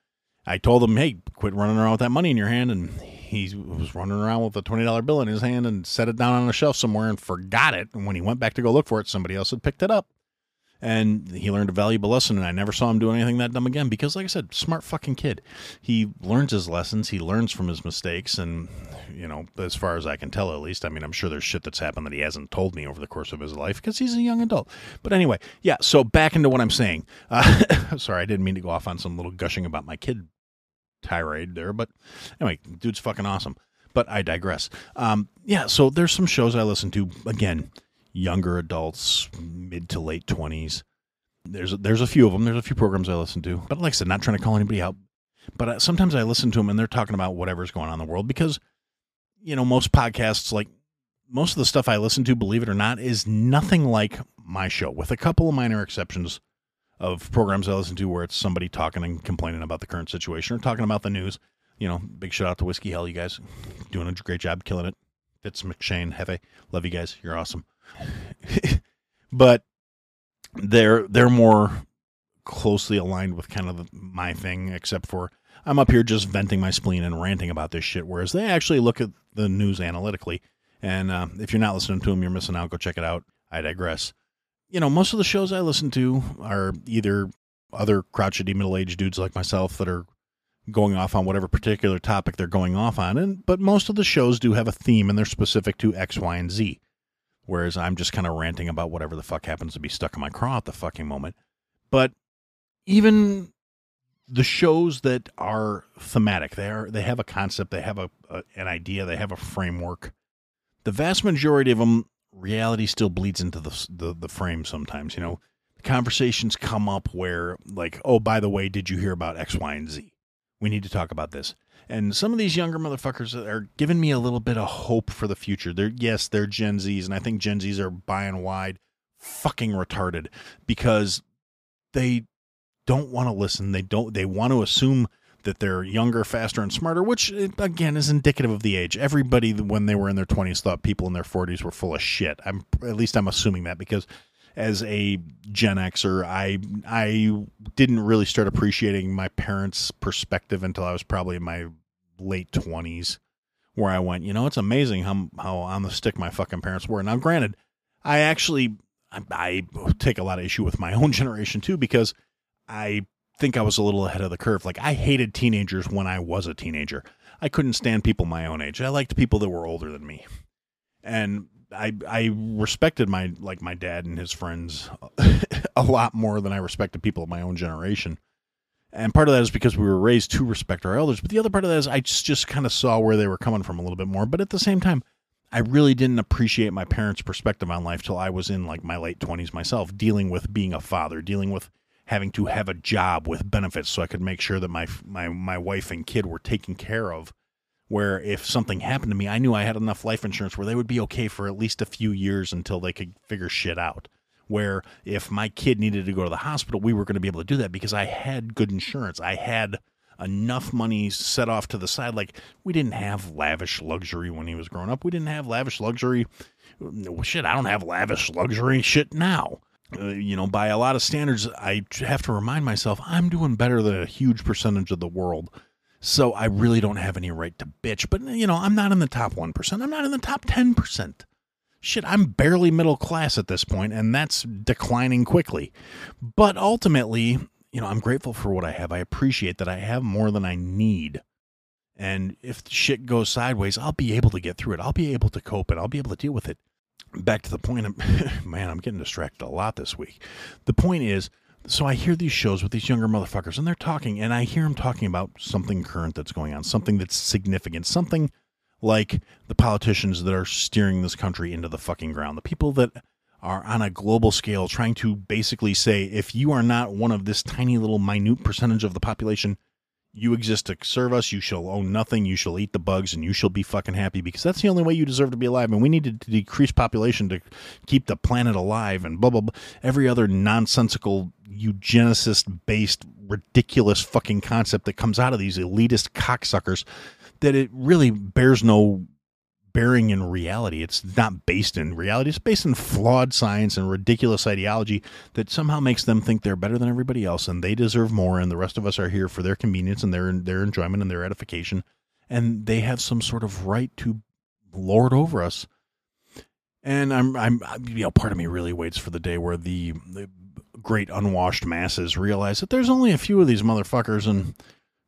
I told him, "Hey, quit running around with that money in your hand," and he was running around with a twenty dollar bill in his hand and set it down on a shelf somewhere and forgot it. And when he went back to go look for it, somebody else had picked it up and he learned a valuable lesson and i never saw him do anything that dumb again because like i said smart fucking kid. He learns his lessons he learns from his mistakes and you know as far as i can tell at least i mean i'm sure there's shit that's happened that he hasn't told me over the course of his life because he's a young adult. But anyway yeah so back into what i'm saying. Uh, sorry i didn't mean to go off on some little gushing about my kid tirade there but anyway dude's fucking awesome. But i digress. Um, yeah so there's some shows i listen to again younger adults, mid to late twenties. There's there's a few of them. There's a few programs I listen to, but like I said, not trying to call anybody out. But uh, sometimes I listen to them and they're talking about whatever's going on in the world because, you know, most podcasts, like most of the stuff I listen to, believe it or not, is nothing like my show, with a couple of minor exceptions of programs I listen to where it's somebody talking and complaining about the current situation or talking about the news. You know, big shout out to Whiskey Hell, you guys doing a great job, killing it. Fitz McShane, Hefe, love you guys. You're awesome. but they're they're more closely aligned with kind of my thing, except for I'm up here just venting my spleen and ranting about this shit. Whereas they actually look at the news analytically. And uh, if you're not listening to them, you're missing out. Go check it out. I digress. You know, most of the shows I listen to are either other crotchety middle aged dudes like myself that are going off on whatever particular topic they're going off on. And but most of the shows do have a theme and they're specific to X, Y, and Z whereas I'm just kind of ranting about whatever the fuck happens to be stuck in my craw at the fucking moment. But even the shows that are thematic, they are they have a concept, they have a, a an idea, they have a framework. The vast majority of them, reality still bleeds into the the, the frame sometimes. You know, conversations come up where like, oh, by the way, did you hear about X, Y, and Z? We need to talk about this. And some of these younger motherfuckers are giving me a little bit of hope for the future. They're yes, they're Gen Zs, and I think Gen Zs are by and wide fucking retarded because they don't want to listen. They don't. They want to assume that they're younger, faster, and smarter, which eh, again is indicative of the age. Everybody, when they were in their twenties, thought people in their forties were full of shit. I'm at least I'm assuming that because as a Gen Xer, I I didn't really start appreciating my parents' perspective until I was probably in my late twenties, where I went, you know, it's amazing how how on the stick my fucking parents were. Now, granted, I actually I, I take a lot of issue with my own generation too because I think I was a little ahead of the curve. Like I hated teenagers when I was a teenager. I couldn't stand people my own age. I liked people that were older than me. And I I respected my like my dad and his friends a lot more than I respected people of my own generation. And part of that is because we were raised to respect our elders, but the other part of that is I just, just kind of saw where they were coming from a little bit more. But at the same time, I really didn't appreciate my parents' perspective on life till I was in like my late 20s myself, dealing with being a father, dealing with having to have a job with benefits so I could make sure that my my my wife and kid were taken care of where if something happened to me, I knew I had enough life insurance where they would be okay for at least a few years until they could figure shit out. Where if my kid needed to go to the hospital, we were going to be able to do that because I had good insurance. I had enough money set off to the side. Like we didn't have lavish luxury when he was growing up. We didn't have lavish luxury. Shit, I don't have lavish luxury shit now. Uh, you know, by a lot of standards, I have to remind myself I'm doing better than a huge percentage of the world. So I really don't have any right to bitch. But, you know, I'm not in the top 1%. I'm not in the top 10%. Shit, I'm barely middle class at this point, and that's declining quickly. But ultimately, you know, I'm grateful for what I have. I appreciate that I have more than I need. And if shit goes sideways, I'll be able to get through it. I'll be able to cope it. I'll be able to deal with it. Back to the point, of, man, I'm getting distracted a lot this week. The point is, so I hear these shows with these younger motherfuckers, and they're talking, and I hear them talking about something current that's going on, something that's significant, something like the politicians that are steering this country into the fucking ground, the people that are on a global scale trying to basically say if you are not one of this tiny little minute percentage of the population, you exist to serve us, you shall own nothing, you shall eat the bugs, and you shall be fucking happy because that's the only way you deserve to be alive. And we need to decrease population to keep the planet alive and blah, blah, blah. Every other nonsensical, eugenicist based, ridiculous fucking concept that comes out of these elitist cocksuckers that it really bears no bearing in reality. It's not based in reality. It's based in flawed science and ridiculous ideology that somehow makes them think they're better than everybody else and they deserve more and the rest of us are here for their convenience and their their enjoyment and their edification and they have some sort of right to lord over us. And I'm I'm you know part of me really waits for the day where the, the great unwashed masses realize that there's only a few of these motherfuckers and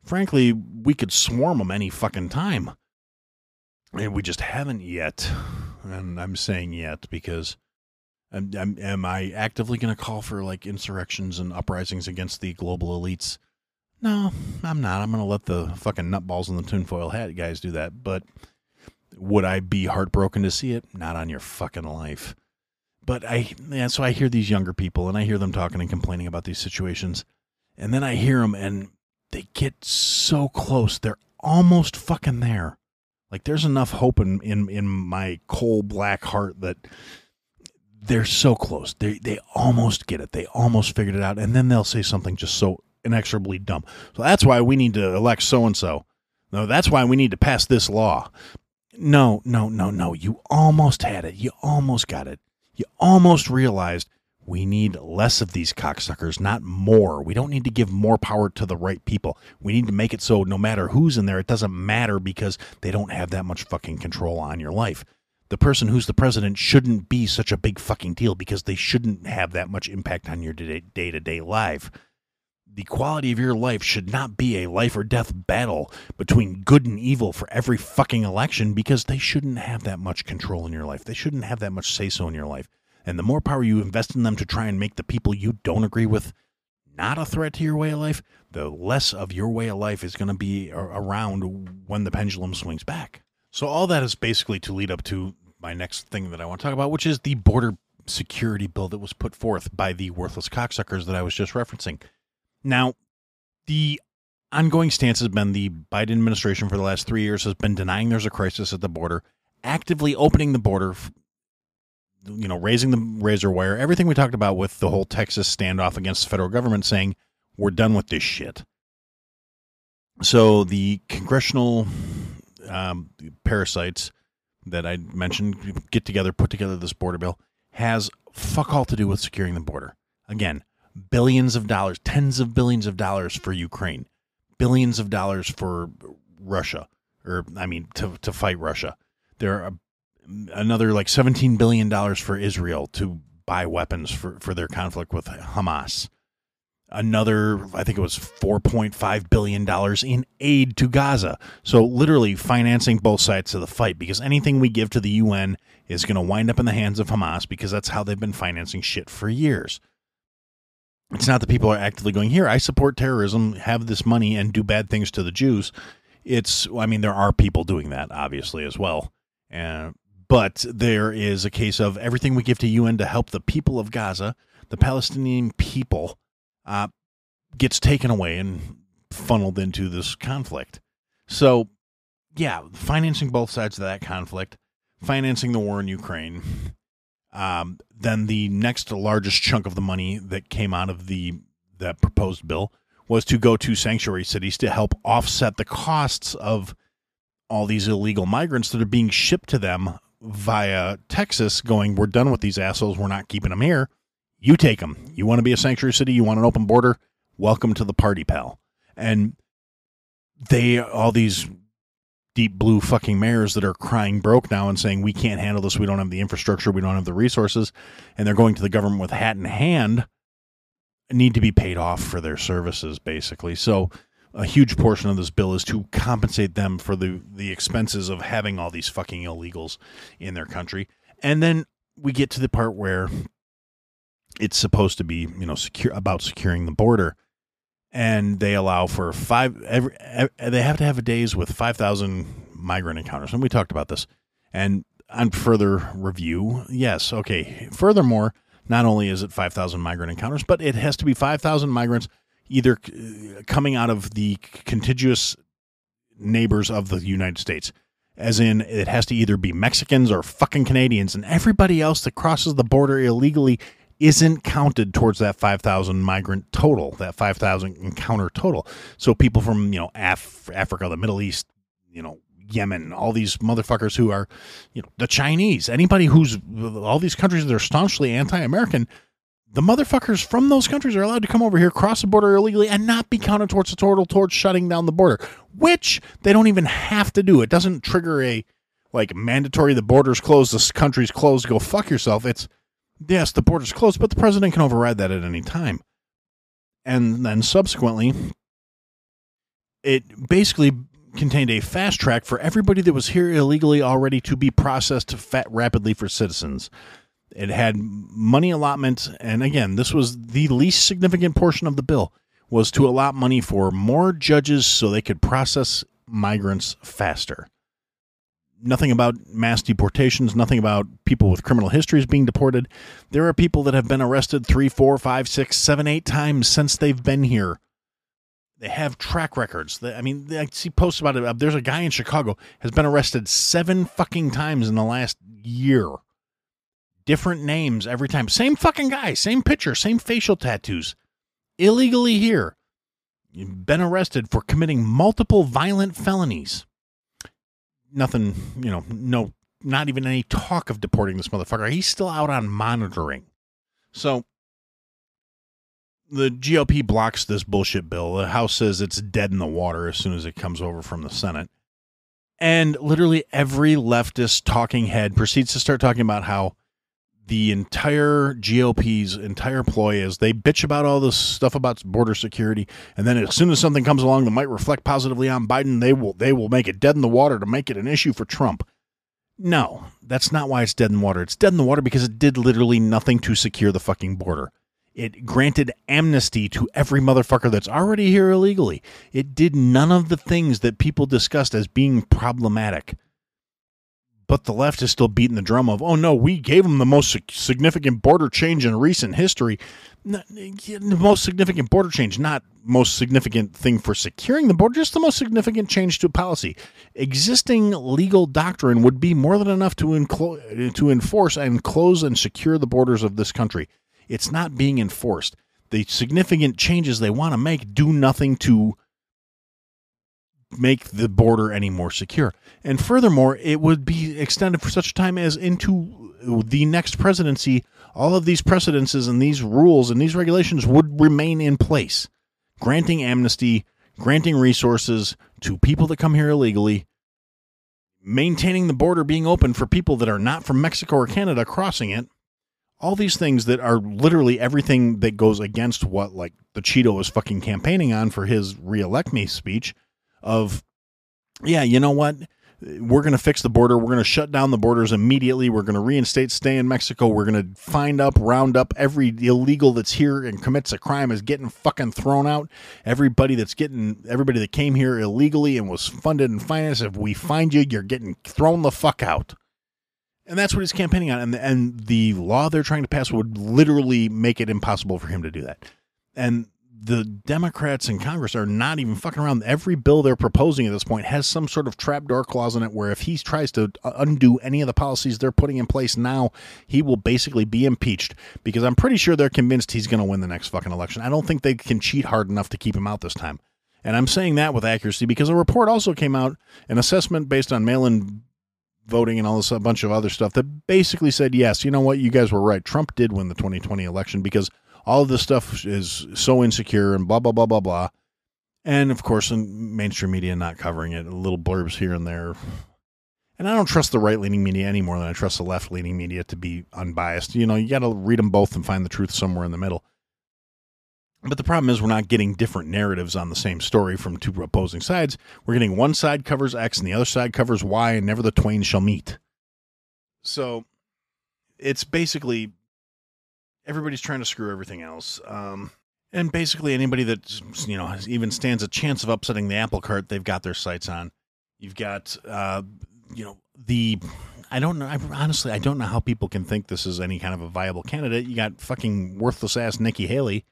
frankly, we could swarm them any fucking time. And we just haven't yet. And I'm saying yet because am, am, am I actively going to call for like insurrections and uprisings against the global elites? No, I'm not. I'm going to let the fucking nutballs in the tinfoil hat guys do that. But would I be heartbroken to see it? Not on your fucking life. But I, yeah, so I hear these younger people and I hear them talking and complaining about these situations. And then I hear them and they get so close. They're almost fucking there. Like there's enough hope in in, in my coal black heart that they're so close. They they almost get it. They almost figured it out, and then they'll say something just so inexorably dumb. So that's why we need to elect so and so. No, that's why we need to pass this law. No, no, no, no. You almost had it. You almost got it. You almost realized we need less of these cocksuckers, not more. We don't need to give more power to the right people. We need to make it so no matter who's in there, it doesn't matter because they don't have that much fucking control on your life. The person who's the president shouldn't be such a big fucking deal because they shouldn't have that much impact on your day to day life. The quality of your life should not be a life or death battle between good and evil for every fucking election because they shouldn't have that much control in your life. They shouldn't have that much say so in your life. And the more power you invest in them to try and make the people you don't agree with not a threat to your way of life, the less of your way of life is going to be around when the pendulum swings back. So, all that is basically to lead up to my next thing that I want to talk about, which is the border security bill that was put forth by the worthless cocksuckers that I was just referencing. Now, the ongoing stance has been the Biden administration for the last three years has been denying there's a crisis at the border, actively opening the border you know, raising the razor wire, everything we talked about with the whole Texas standoff against the federal government saying, we're done with this shit. So the congressional um, parasites that I mentioned get together, put together this border bill, has fuck all to do with securing the border. Again, billions of dollars, tens of billions of dollars for Ukraine, billions of dollars for Russia, or I mean, to, to fight Russia. There are another like 17 billion dollars for Israel to buy weapons for for their conflict with Hamas. Another, I think it was 4.5 billion dollars in aid to Gaza. So literally financing both sides of the fight because anything we give to the UN is going to wind up in the hands of Hamas because that's how they've been financing shit for years. It's not that people are actively going here. I support terrorism, have this money, and do bad things to the Jews. It's, I mean, there are people doing that obviously as well, and but there is a case of everything we give to UN to help the people of Gaza, the Palestinian people, uh, gets taken away and funneled into this conflict. So, yeah, financing both sides of that conflict, financing the war in Ukraine. Um, then the next largest chunk of the money that came out of the that proposed bill was to go to sanctuary cities to help offset the costs of all these illegal migrants that are being shipped to them via Texas, going, We're done with these assholes. We're not keeping them here. You take them. You want to be a sanctuary city? You want an open border? Welcome to the party, pal. And they, all these deep blue fucking mayors that are crying broke now and saying, We can't handle this. We don't have the infrastructure. We don't have the resources. And they're going to the government with hat in hand, need to be paid off for their services, basically. So, a huge portion of this bill is to compensate them for the the expenses of having all these fucking illegals in their country. And then we get to the part where it's supposed to be, you know, secure about securing the border and they allow for five every, they have to have days with 5000 migrant encounters and we talked about this. And on further review, yes, okay. Furthermore, not only is it 5000 migrant encounters, but it has to be 5000 migrants either uh, coming out of the contiguous neighbors of the United States. As in, it has to either be Mexicans or fucking Canadians, and everybody else that crosses the border illegally isn't counted towards that 5,000 migrant total, that 5,000 encounter total. So people from, you know, Af- Africa, the Middle East, you know, Yemen, all these motherfuckers who are, you know, the Chinese, anybody who's, all these countries that are staunchly anti American, the motherfuckers from those countries are allowed to come over here, cross the border illegally, and not be counted towards the total towards shutting down the border, which they don't even have to do. It doesn't trigger a like mandatory the border's closed, the country's closed, go fuck yourself. It's yes, the border's closed, but the president can override that at any time. And then subsequently, it basically contained a fast track for everybody that was here illegally already to be processed fat rapidly for citizens. It had money allotment, and again, this was the least significant portion of the bill was to allot money for more judges so they could process migrants faster. Nothing about mass deportations, nothing about people with criminal histories being deported. There are people that have been arrested three, four, five, six, seven, eight times since they've been here. They have track records. I mean, I see posts about it. Uh, there's a guy in Chicago has been arrested seven fucking times in the last year different names every time. Same fucking guy, same picture, same facial tattoos. Illegally here. Been arrested for committing multiple violent felonies. Nothing, you know, no, not even any talk of deporting this motherfucker. He's still out on monitoring. So the GOP blocks this bullshit bill. The House says it's dead in the water as soon as it comes over from the Senate. And literally every leftist talking head proceeds to start talking about how the entire GOP's entire ploy is they bitch about all this stuff about border security, and then as soon as something comes along that might reflect positively on Biden, they will they will make it dead in the water to make it an issue for Trump. No, that's not why it's dead in the water. It's dead in the water because it did literally nothing to secure the fucking border. It granted amnesty to every motherfucker that's already here illegally. It did none of the things that people discussed as being problematic but the left is still beating the drum of, oh no, we gave them the most significant border change in recent history. The most significant border change, not most significant thing for securing the border, just the most significant change to policy. Existing legal doctrine would be more than enough to, enclo- to enforce and close and secure the borders of this country. It's not being enforced. The significant changes they want to make do nothing to make the border any more secure. And furthermore, it would be extended for such a time as into the next presidency. All of these precedences and these rules and these regulations would remain in place, granting amnesty, granting resources to people that come here illegally, maintaining the border being open for people that are not from Mexico or Canada crossing it. All these things that are literally everything that goes against what like the Cheeto was fucking campaigning on for his reelect me speech of, yeah, you know what? We're going to fix the border. We're going to shut down the borders immediately. We're going to reinstate stay in Mexico. We're going to find up, round up every illegal that's here and commits a crime is getting fucking thrown out. Everybody that's getting, everybody that came here illegally and was funded and financed, if we find you, you're getting thrown the fuck out. And that's what he's campaigning on. And, and the law they're trying to pass would literally make it impossible for him to do that. And the Democrats in Congress are not even fucking around. Every bill they're proposing at this point has some sort of trapdoor clause in it where if he tries to uh, undo any of the policies they're putting in place now, he will basically be impeached because I'm pretty sure they're convinced he's going to win the next fucking election. I don't think they can cheat hard enough to keep him out this time. And I'm saying that with accuracy because a report also came out, an assessment based on mail in voting and all this a bunch of other stuff that basically said, yes, you know what, you guys were right. Trump did win the 2020 election because all of this stuff is so insecure and blah blah blah blah blah. And of course, in mainstream media not covering it, little blurbs here and there. And I don't trust the right leaning media any more than I trust the left leaning media to be unbiased. You know, you got to read them both and find the truth somewhere in the middle. But the problem is, we're not getting different narratives on the same story from two opposing sides. We're getting one side covers X and the other side covers Y, and never the twain shall meet. So it's basically everybody's trying to screw everything else. Um, and basically, anybody that you know even stands a chance of upsetting the apple cart, they've got their sights on. You've got, uh, you know, the. I don't know. I, honestly, I don't know how people can think this is any kind of a viable candidate. You got fucking worthless ass Nikki Haley,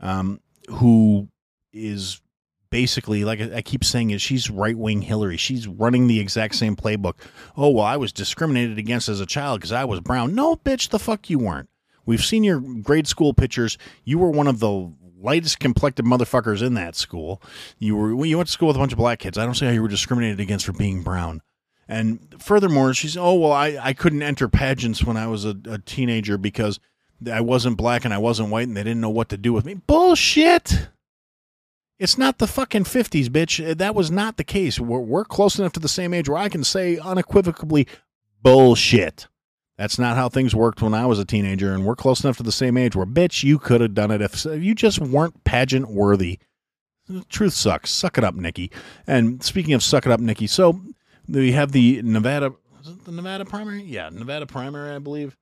um, who is basically like I keep saying is she's right wing Hillary. She's running the exact same playbook. Oh well, I was discriminated against as a child because I was brown. No, bitch, the fuck you weren't. We've seen your grade school pictures. You were one of the lightest complected motherfuckers in that school. You were you went to school with a bunch of black kids. I don't see how you were discriminated against for being brown. And furthermore, she's oh well, I, I couldn't enter pageants when I was a, a teenager because I wasn't black and I wasn't white and they didn't know what to do with me. Bullshit. It's not the fucking 50s, bitch. Uh, that was not the case. We're, we're close enough to the same age where I can say unequivocally bullshit. That's not how things worked when I was a teenager, and we're close enough to the same age where, bitch, you could have done it if you just weren't pageant worthy. Truth sucks. Suck it up, Nikki. And speaking of suck it up, Nikki, so we have the Nevada, the Nevada primary? Yeah, Nevada primary, I believe.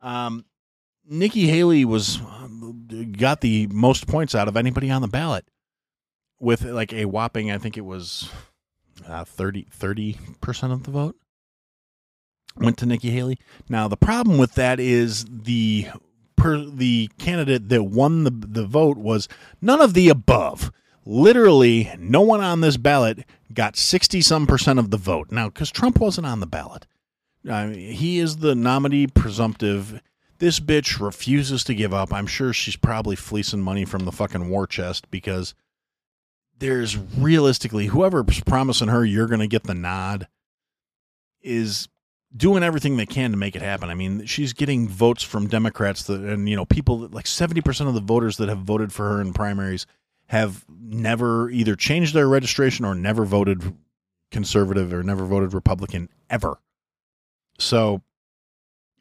Um, Nikki Haley was got the most points out of anybody on the ballot with like a whopping, I think it was uh, 30 percent of the vote went to Nikki Haley. Now the problem with that is the per the candidate that won the the vote was none of the above. Literally, no one on this ballot got sixty some percent of the vote. Now, because Trump wasn't on the ballot, uh, he is the nominee presumptive. This bitch refuses to give up. I'm sure she's probably fleecing money from the fucking war chest because there's realistically whoever's promising her you're going to get the nod is doing everything they can to make it happen. I mean, she's getting votes from Democrats that, and you know, people like 70% of the voters that have voted for her in primaries have never either changed their registration or never voted conservative or never voted Republican ever. So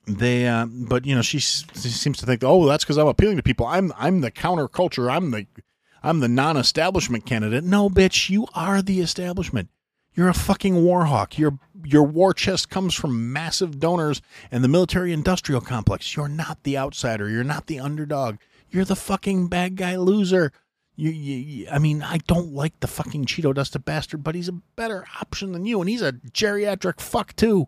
they, uh, but you know, she, she seems to think, oh, that's because I'm appealing to people. I'm, I'm the counterculture. I'm the, I'm the non-establishment candidate. No, bitch, you are the establishment. You're a fucking war hawk. Your your war chest comes from massive donors and the military industrial complex. You're not the outsider. You're not the underdog. You're the fucking bad guy loser. You, you, I mean, I don't like the fucking Cheeto dusted bastard, but he's a better option than you, and he's a geriatric fuck too.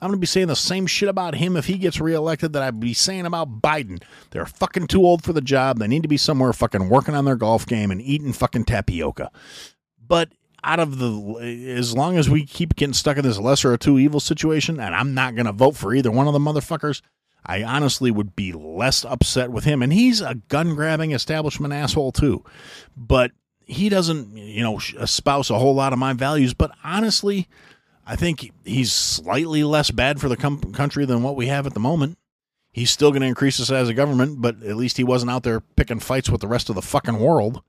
I'm gonna be saying the same shit about him if he gets reelected that I'd be saying about Biden. They're fucking too old for the job. They need to be somewhere fucking working on their golf game and eating fucking tapioca. But out of the as long as we keep getting stuck in this lesser of two evil situation, and I'm not going to vote for either one of the motherfuckers. I honestly would be less upset with him, and he's a gun grabbing establishment asshole too. But he doesn't, you know, espouse a whole lot of my values. But honestly, I think he's slightly less bad for the com- country than what we have at the moment. He's still going to increase the size of government, but at least he wasn't out there picking fights with the rest of the fucking world.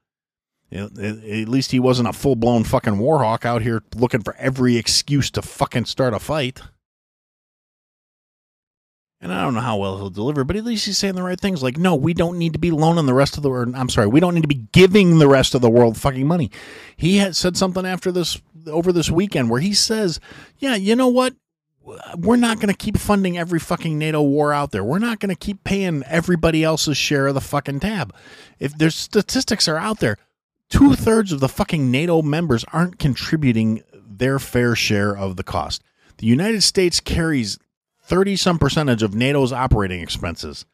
At least he wasn't a full blown fucking warhawk out here looking for every excuse to fucking start a fight. And I don't know how well he'll deliver, but at least he's saying the right things. Like, no, we don't need to be loaning the rest of the world. I'm sorry, we don't need to be giving the rest of the world fucking money. He had said something after this, over this weekend, where he says, yeah, you know what? We're not going to keep funding every fucking NATO war out there. We're not going to keep paying everybody else's share of the fucking tab. If there's statistics are out there, two thirds of the fucking NATO members aren't contributing their fair share of the cost. The United States carries 30 some percentage of NATO's operating expenses.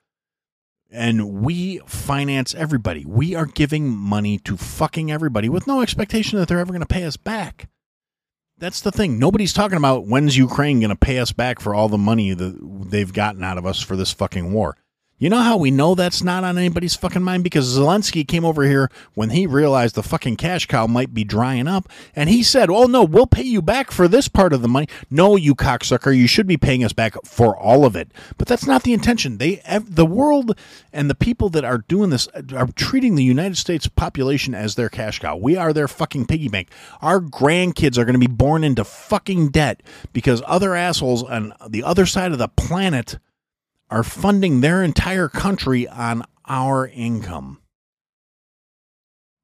and we finance everybody. We are giving money to fucking everybody with no expectation that they're ever going to pay us back. That's the thing. Nobody's talking about when's Ukraine going to pay us back for all the money that they've gotten out of us for this fucking war. You know how we know that's not on anybody's fucking mind? Because Zelensky came over here when he realized the fucking cash cow might be drying up, and he said, Oh, no, we'll pay you back for this part of the money. No, you cocksucker, you should be paying us back for all of it. But that's not the intention. They, The world and the people that are doing this uh, are treating the United States population as their cash cow. We are their fucking piggy bank. Our grandkids are going to be born into fucking debt because other assholes on the other side of the planet are funding their entire country on our income.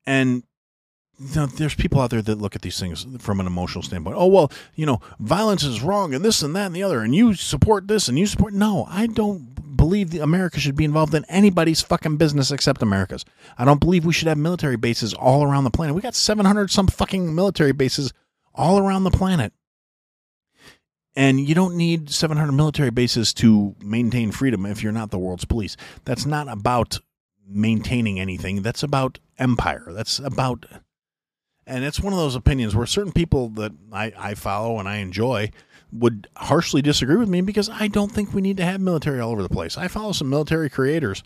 And you know, there's people out there that look at these things from an emotional standpoint. Oh, well, you know, violence is wrong and this and that and the other, and you support this and you support. No, I don't believe America should be involved in anybody's fucking business except America's. I don't believe we should have military bases all around the planet. We got 700 some fucking military bases all around the planet. And you don't need 700 military bases to maintain freedom if you're not the world's police. That's not about maintaining anything. That's about empire. That's about. And it's one of those opinions where certain people that I, I follow and I enjoy would harshly disagree with me because I don't think we need to have military all over the place. I follow some military creators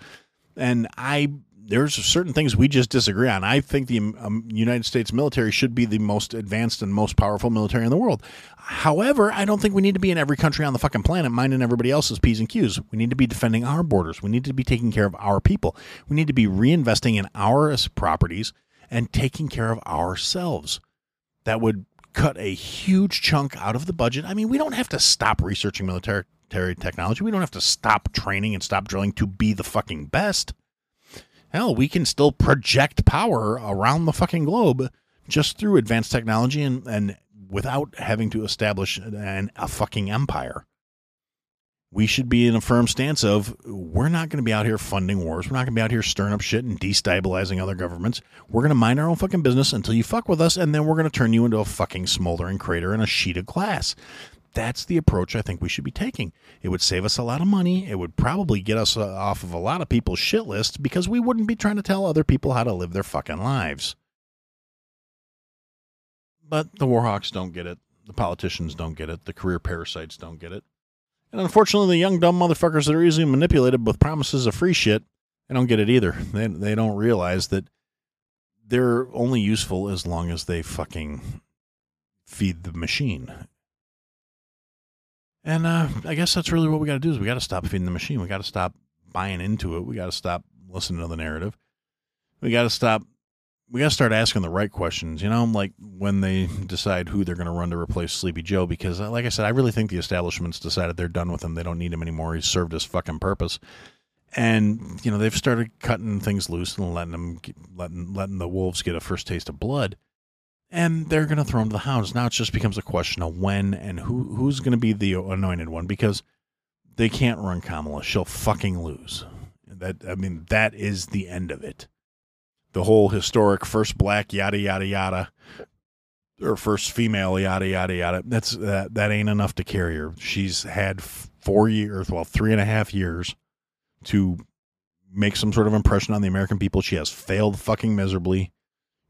and I there's certain things we just disagree on. I think the um, United States military should be the most advanced and most powerful military in the world. However, I don't think we need to be in every country on the fucking planet minding everybody else's P's and Q's. We need to be defending our borders. We need to be taking care of our people. We need to be reinvesting in our properties and taking care of ourselves. That would cut a huge chunk out of the budget. I mean, we don't have to stop researching military technology. We don't have to stop training and stop drilling to be the fucking best hell, we can still project power around the fucking globe just through advanced technology and, and without having to establish an, a fucking empire. We should be in a firm stance of we're not going to be out here funding wars. We're not going to be out here stirring up shit and destabilizing other governments. We're going to mind our own fucking business until you fuck with us, and then we're going to turn you into a fucking smoldering crater and a sheet of glass that's the approach I think we should be taking. It would save us a lot of money. It would probably get us uh, off of a lot of people's shit list because we wouldn't be trying to tell other people how to live their fucking lives. But the Warhawks don't get it. The politicians don't get it. The career parasites don't get it. And unfortunately, the young dumb motherfuckers that are easily manipulated with promises of free shit, they don't get it either. They, they don't realize that they're only useful as long as they fucking feed the machine. And uh, I guess that's really what we got to do is we got to stop feeding the machine. We got to stop buying into it. We got to stop listening to the narrative. We got to stop. We got to start asking the right questions. You know, like when they decide who they're going to run to replace Sleepy Joe. Because, uh, like I said, I really think the establishment's decided they're done with him. They don't need him anymore. He's served his fucking purpose. And you know they've started cutting things loose and letting them letting letting the wolves get a first taste of blood and they're going to throw him to the hounds. Now it just becomes a question of when and who who's going to be the anointed one because they can't run Kamala. She'll fucking lose. That I mean, that is the end of it. The whole historic first black yada yada yada, or first female yada yada yada. That's that that ain't enough to carry her. She's had four years, well, three and a half years to make some sort of impression on the American people. She has failed fucking miserably.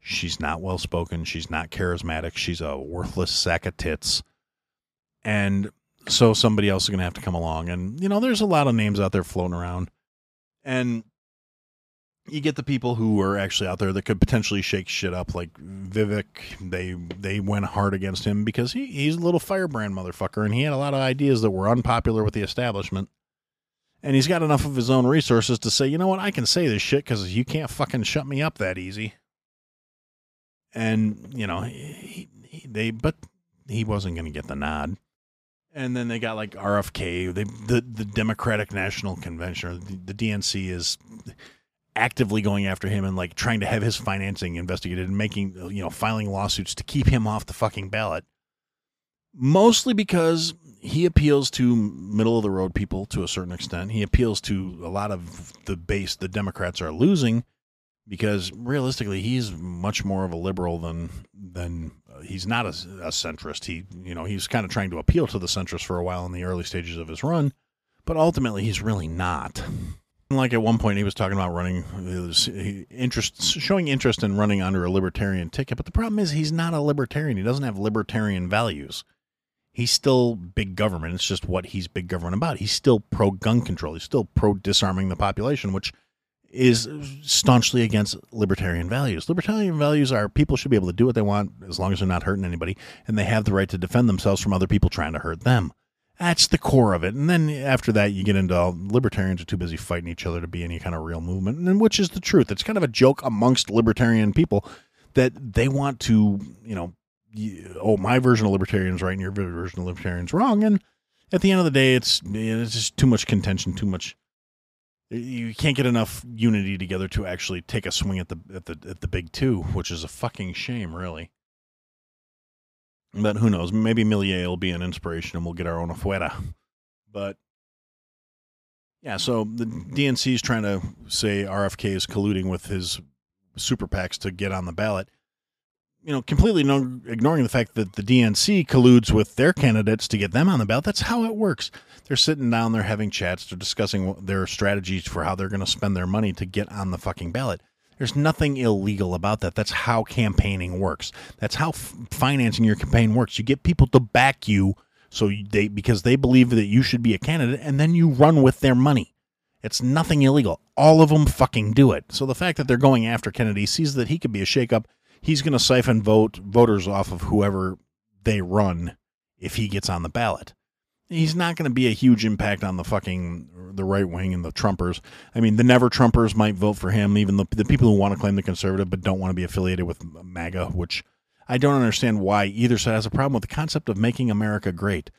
She's not well spoken. She's not charismatic. She's a worthless sack of tits. And so somebody else is going to have to come along. And, you know, there's a lot of names out there floating around. And you get the people who are actually out there that could potentially shake shit up, like Vivek. They they went hard against him because he, he's a little firebrand motherfucker, and he had a lot of ideas that were unpopular with the establishment. And he's got enough of his own resources to say, you know what, I can say this shit because you can't fucking shut me up that easy and you know he, he, they but he wasn't going to get the nod. And then they got like RFK they the the Democratic National Convention or the, the DNC is actively going after him and like trying to have his financing investigated and making you know filing lawsuits to keep him off the fucking ballot. Mostly because he appeals to middle of the road people to a certain extent. He appeals to a lot of the base the democrats are losing because realistically, he's much more of a liberal than than uh, he's not a, a, centrist. He you know he's kind of trying to appeal to the centrist for a while in the early stages of his run, but ultimately he's really not. like at one point he was talking about running interest showing interest in running under a libertarian ticket but the problem is he's not a libertarian. He doesn't have libertarian values. He's still big government. It's just what he's big government about. He's still pro gun control. He's still pro disarming the population which is staunchly against libertarian values libertarian values are people should be able to do what they want as long as they're not hurting anybody and they have the right to defend themselves from other people trying to hurt them that's the core of it. And then after that, you get into all, libertarians are too busy fighting each other to be any kind of real movement, and which is the truth. It's kind of a joke amongst libertarian people that they want to, you know, oh, my version of libertarians right and your version of libertarians wrong. And at the end of the day, it's it's just too much contention, too much. You can't get enough unity together to actually take a swing at the at the at the big two, which is a fucking shame, really. But who knows? Maybe Milei will be an inspiration and we'll get our own afuera. But yeah, so the DNC is trying to say RFK is colluding with his super PACs to get on the ballot. You know, completely no, ignoring the fact that the DNC colludes with their candidates to get them on the ballot. That's how it works. They're sitting down, they're having chats, they're discussing their strategies for how they're going to spend their money to get on the fucking ballot. There's nothing illegal about that. That's how campaigning works. That's how f- financing your campaign works. You get people to back you so they because they believe that you should be a candidate and then you run with their money. It's nothing illegal. All of them fucking do it. So the fact that they're going after Kennedy sees that he could be a shakeup. He's going to siphon vote voters off of whoever they run if he gets on the ballot he's not going to be a huge impact on the fucking the right wing and the Trumpers. I mean, the never Trumpers might vote for him, even the the people who want to claim the conservative but don't want to be affiliated with MAGA, which I don't understand why either side has a problem with the concept of making America great.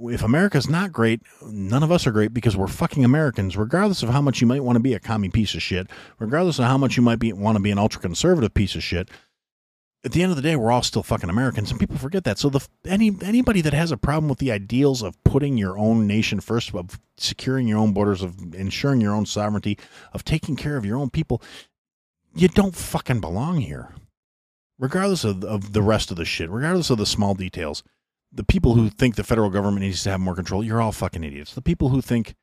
If America's not great, none of us are great because we're fucking Americans, regardless of how much you might want to be a commie piece of shit, regardless of how much you might be want to be an ultra conservative piece of shit at the end of the day, we're all still fucking Americans, and people forget that. So the any anybody that has a problem with the ideals of putting your own nation first, of securing your own borders, of ensuring your own sovereignty, of taking care of your own people, you don't fucking belong here. Regardless of, of the rest of the shit, regardless of the small details, the people who think the federal government needs to have more control, you're all fucking idiots. The people who think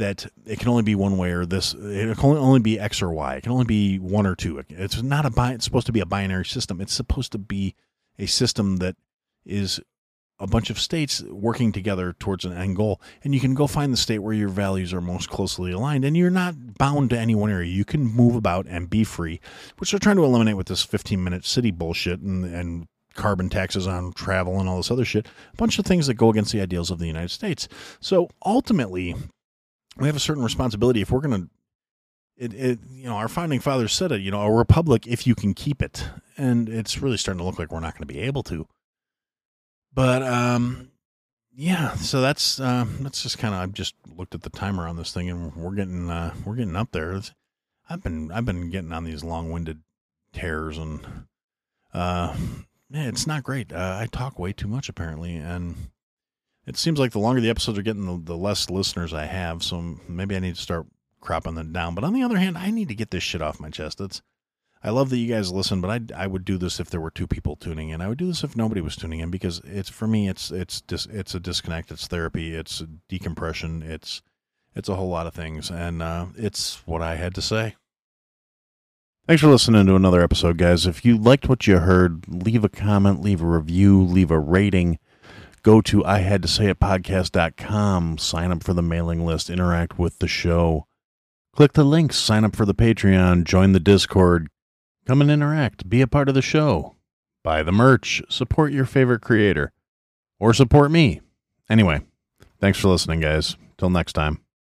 that it can only be one way or this it can only be x or y. It can only be one or two. It's not a bi- it's supposed to be a binary system. It's supposed to be a system that is a bunch of states working together towards an end goal. And you can go find the state where your values are most closely aligned and you're not bound to any one area. You can move about and be free which they're trying to eliminate with this 15 minute city bullshit and, and carbon taxes on travel and all this other shit. A bunch of things that go against the ideals of the united states. So ultimately we have a certain responsibility if we're going to it, it, you know our founding fathers said it you know a republic if you can keep it. And it's really starting to look like we're not going to be able to. But um yeah so that's uh that's just kind of i've just looked at the timer on this thing and we're getting uh we're getting up there. It's, i've been i've been getting on these long-winded tears and uh yeah, it's not great. Uh, i talk way too much apparently and it seems like the longer the episodes are getting, the, the less listeners I have. So maybe I need to start cropping them down. But on the other hand, I need to get this shit off my chest. It's I love that you guys listen, but I I would do this if there were two people tuning in. I would do this if nobody was tuning in because it's for me it's it's dis, it's a disconnect. It's therapy. It's decompression. It's it's a whole lot of things, and uh, it's what I had to say. Thanks for listening to another episode, guys. If you liked what you heard, leave a comment, leave a review, leave a rating go to I had to say it podcast.com, sign up for the mailing list, interact with the show. Click the links, sign up for the Patreon, join the Discord, come and interact, be a part of the show, buy the merch, support your favorite creator, or support me. Anyway, thanks for listening, guys. Till next time.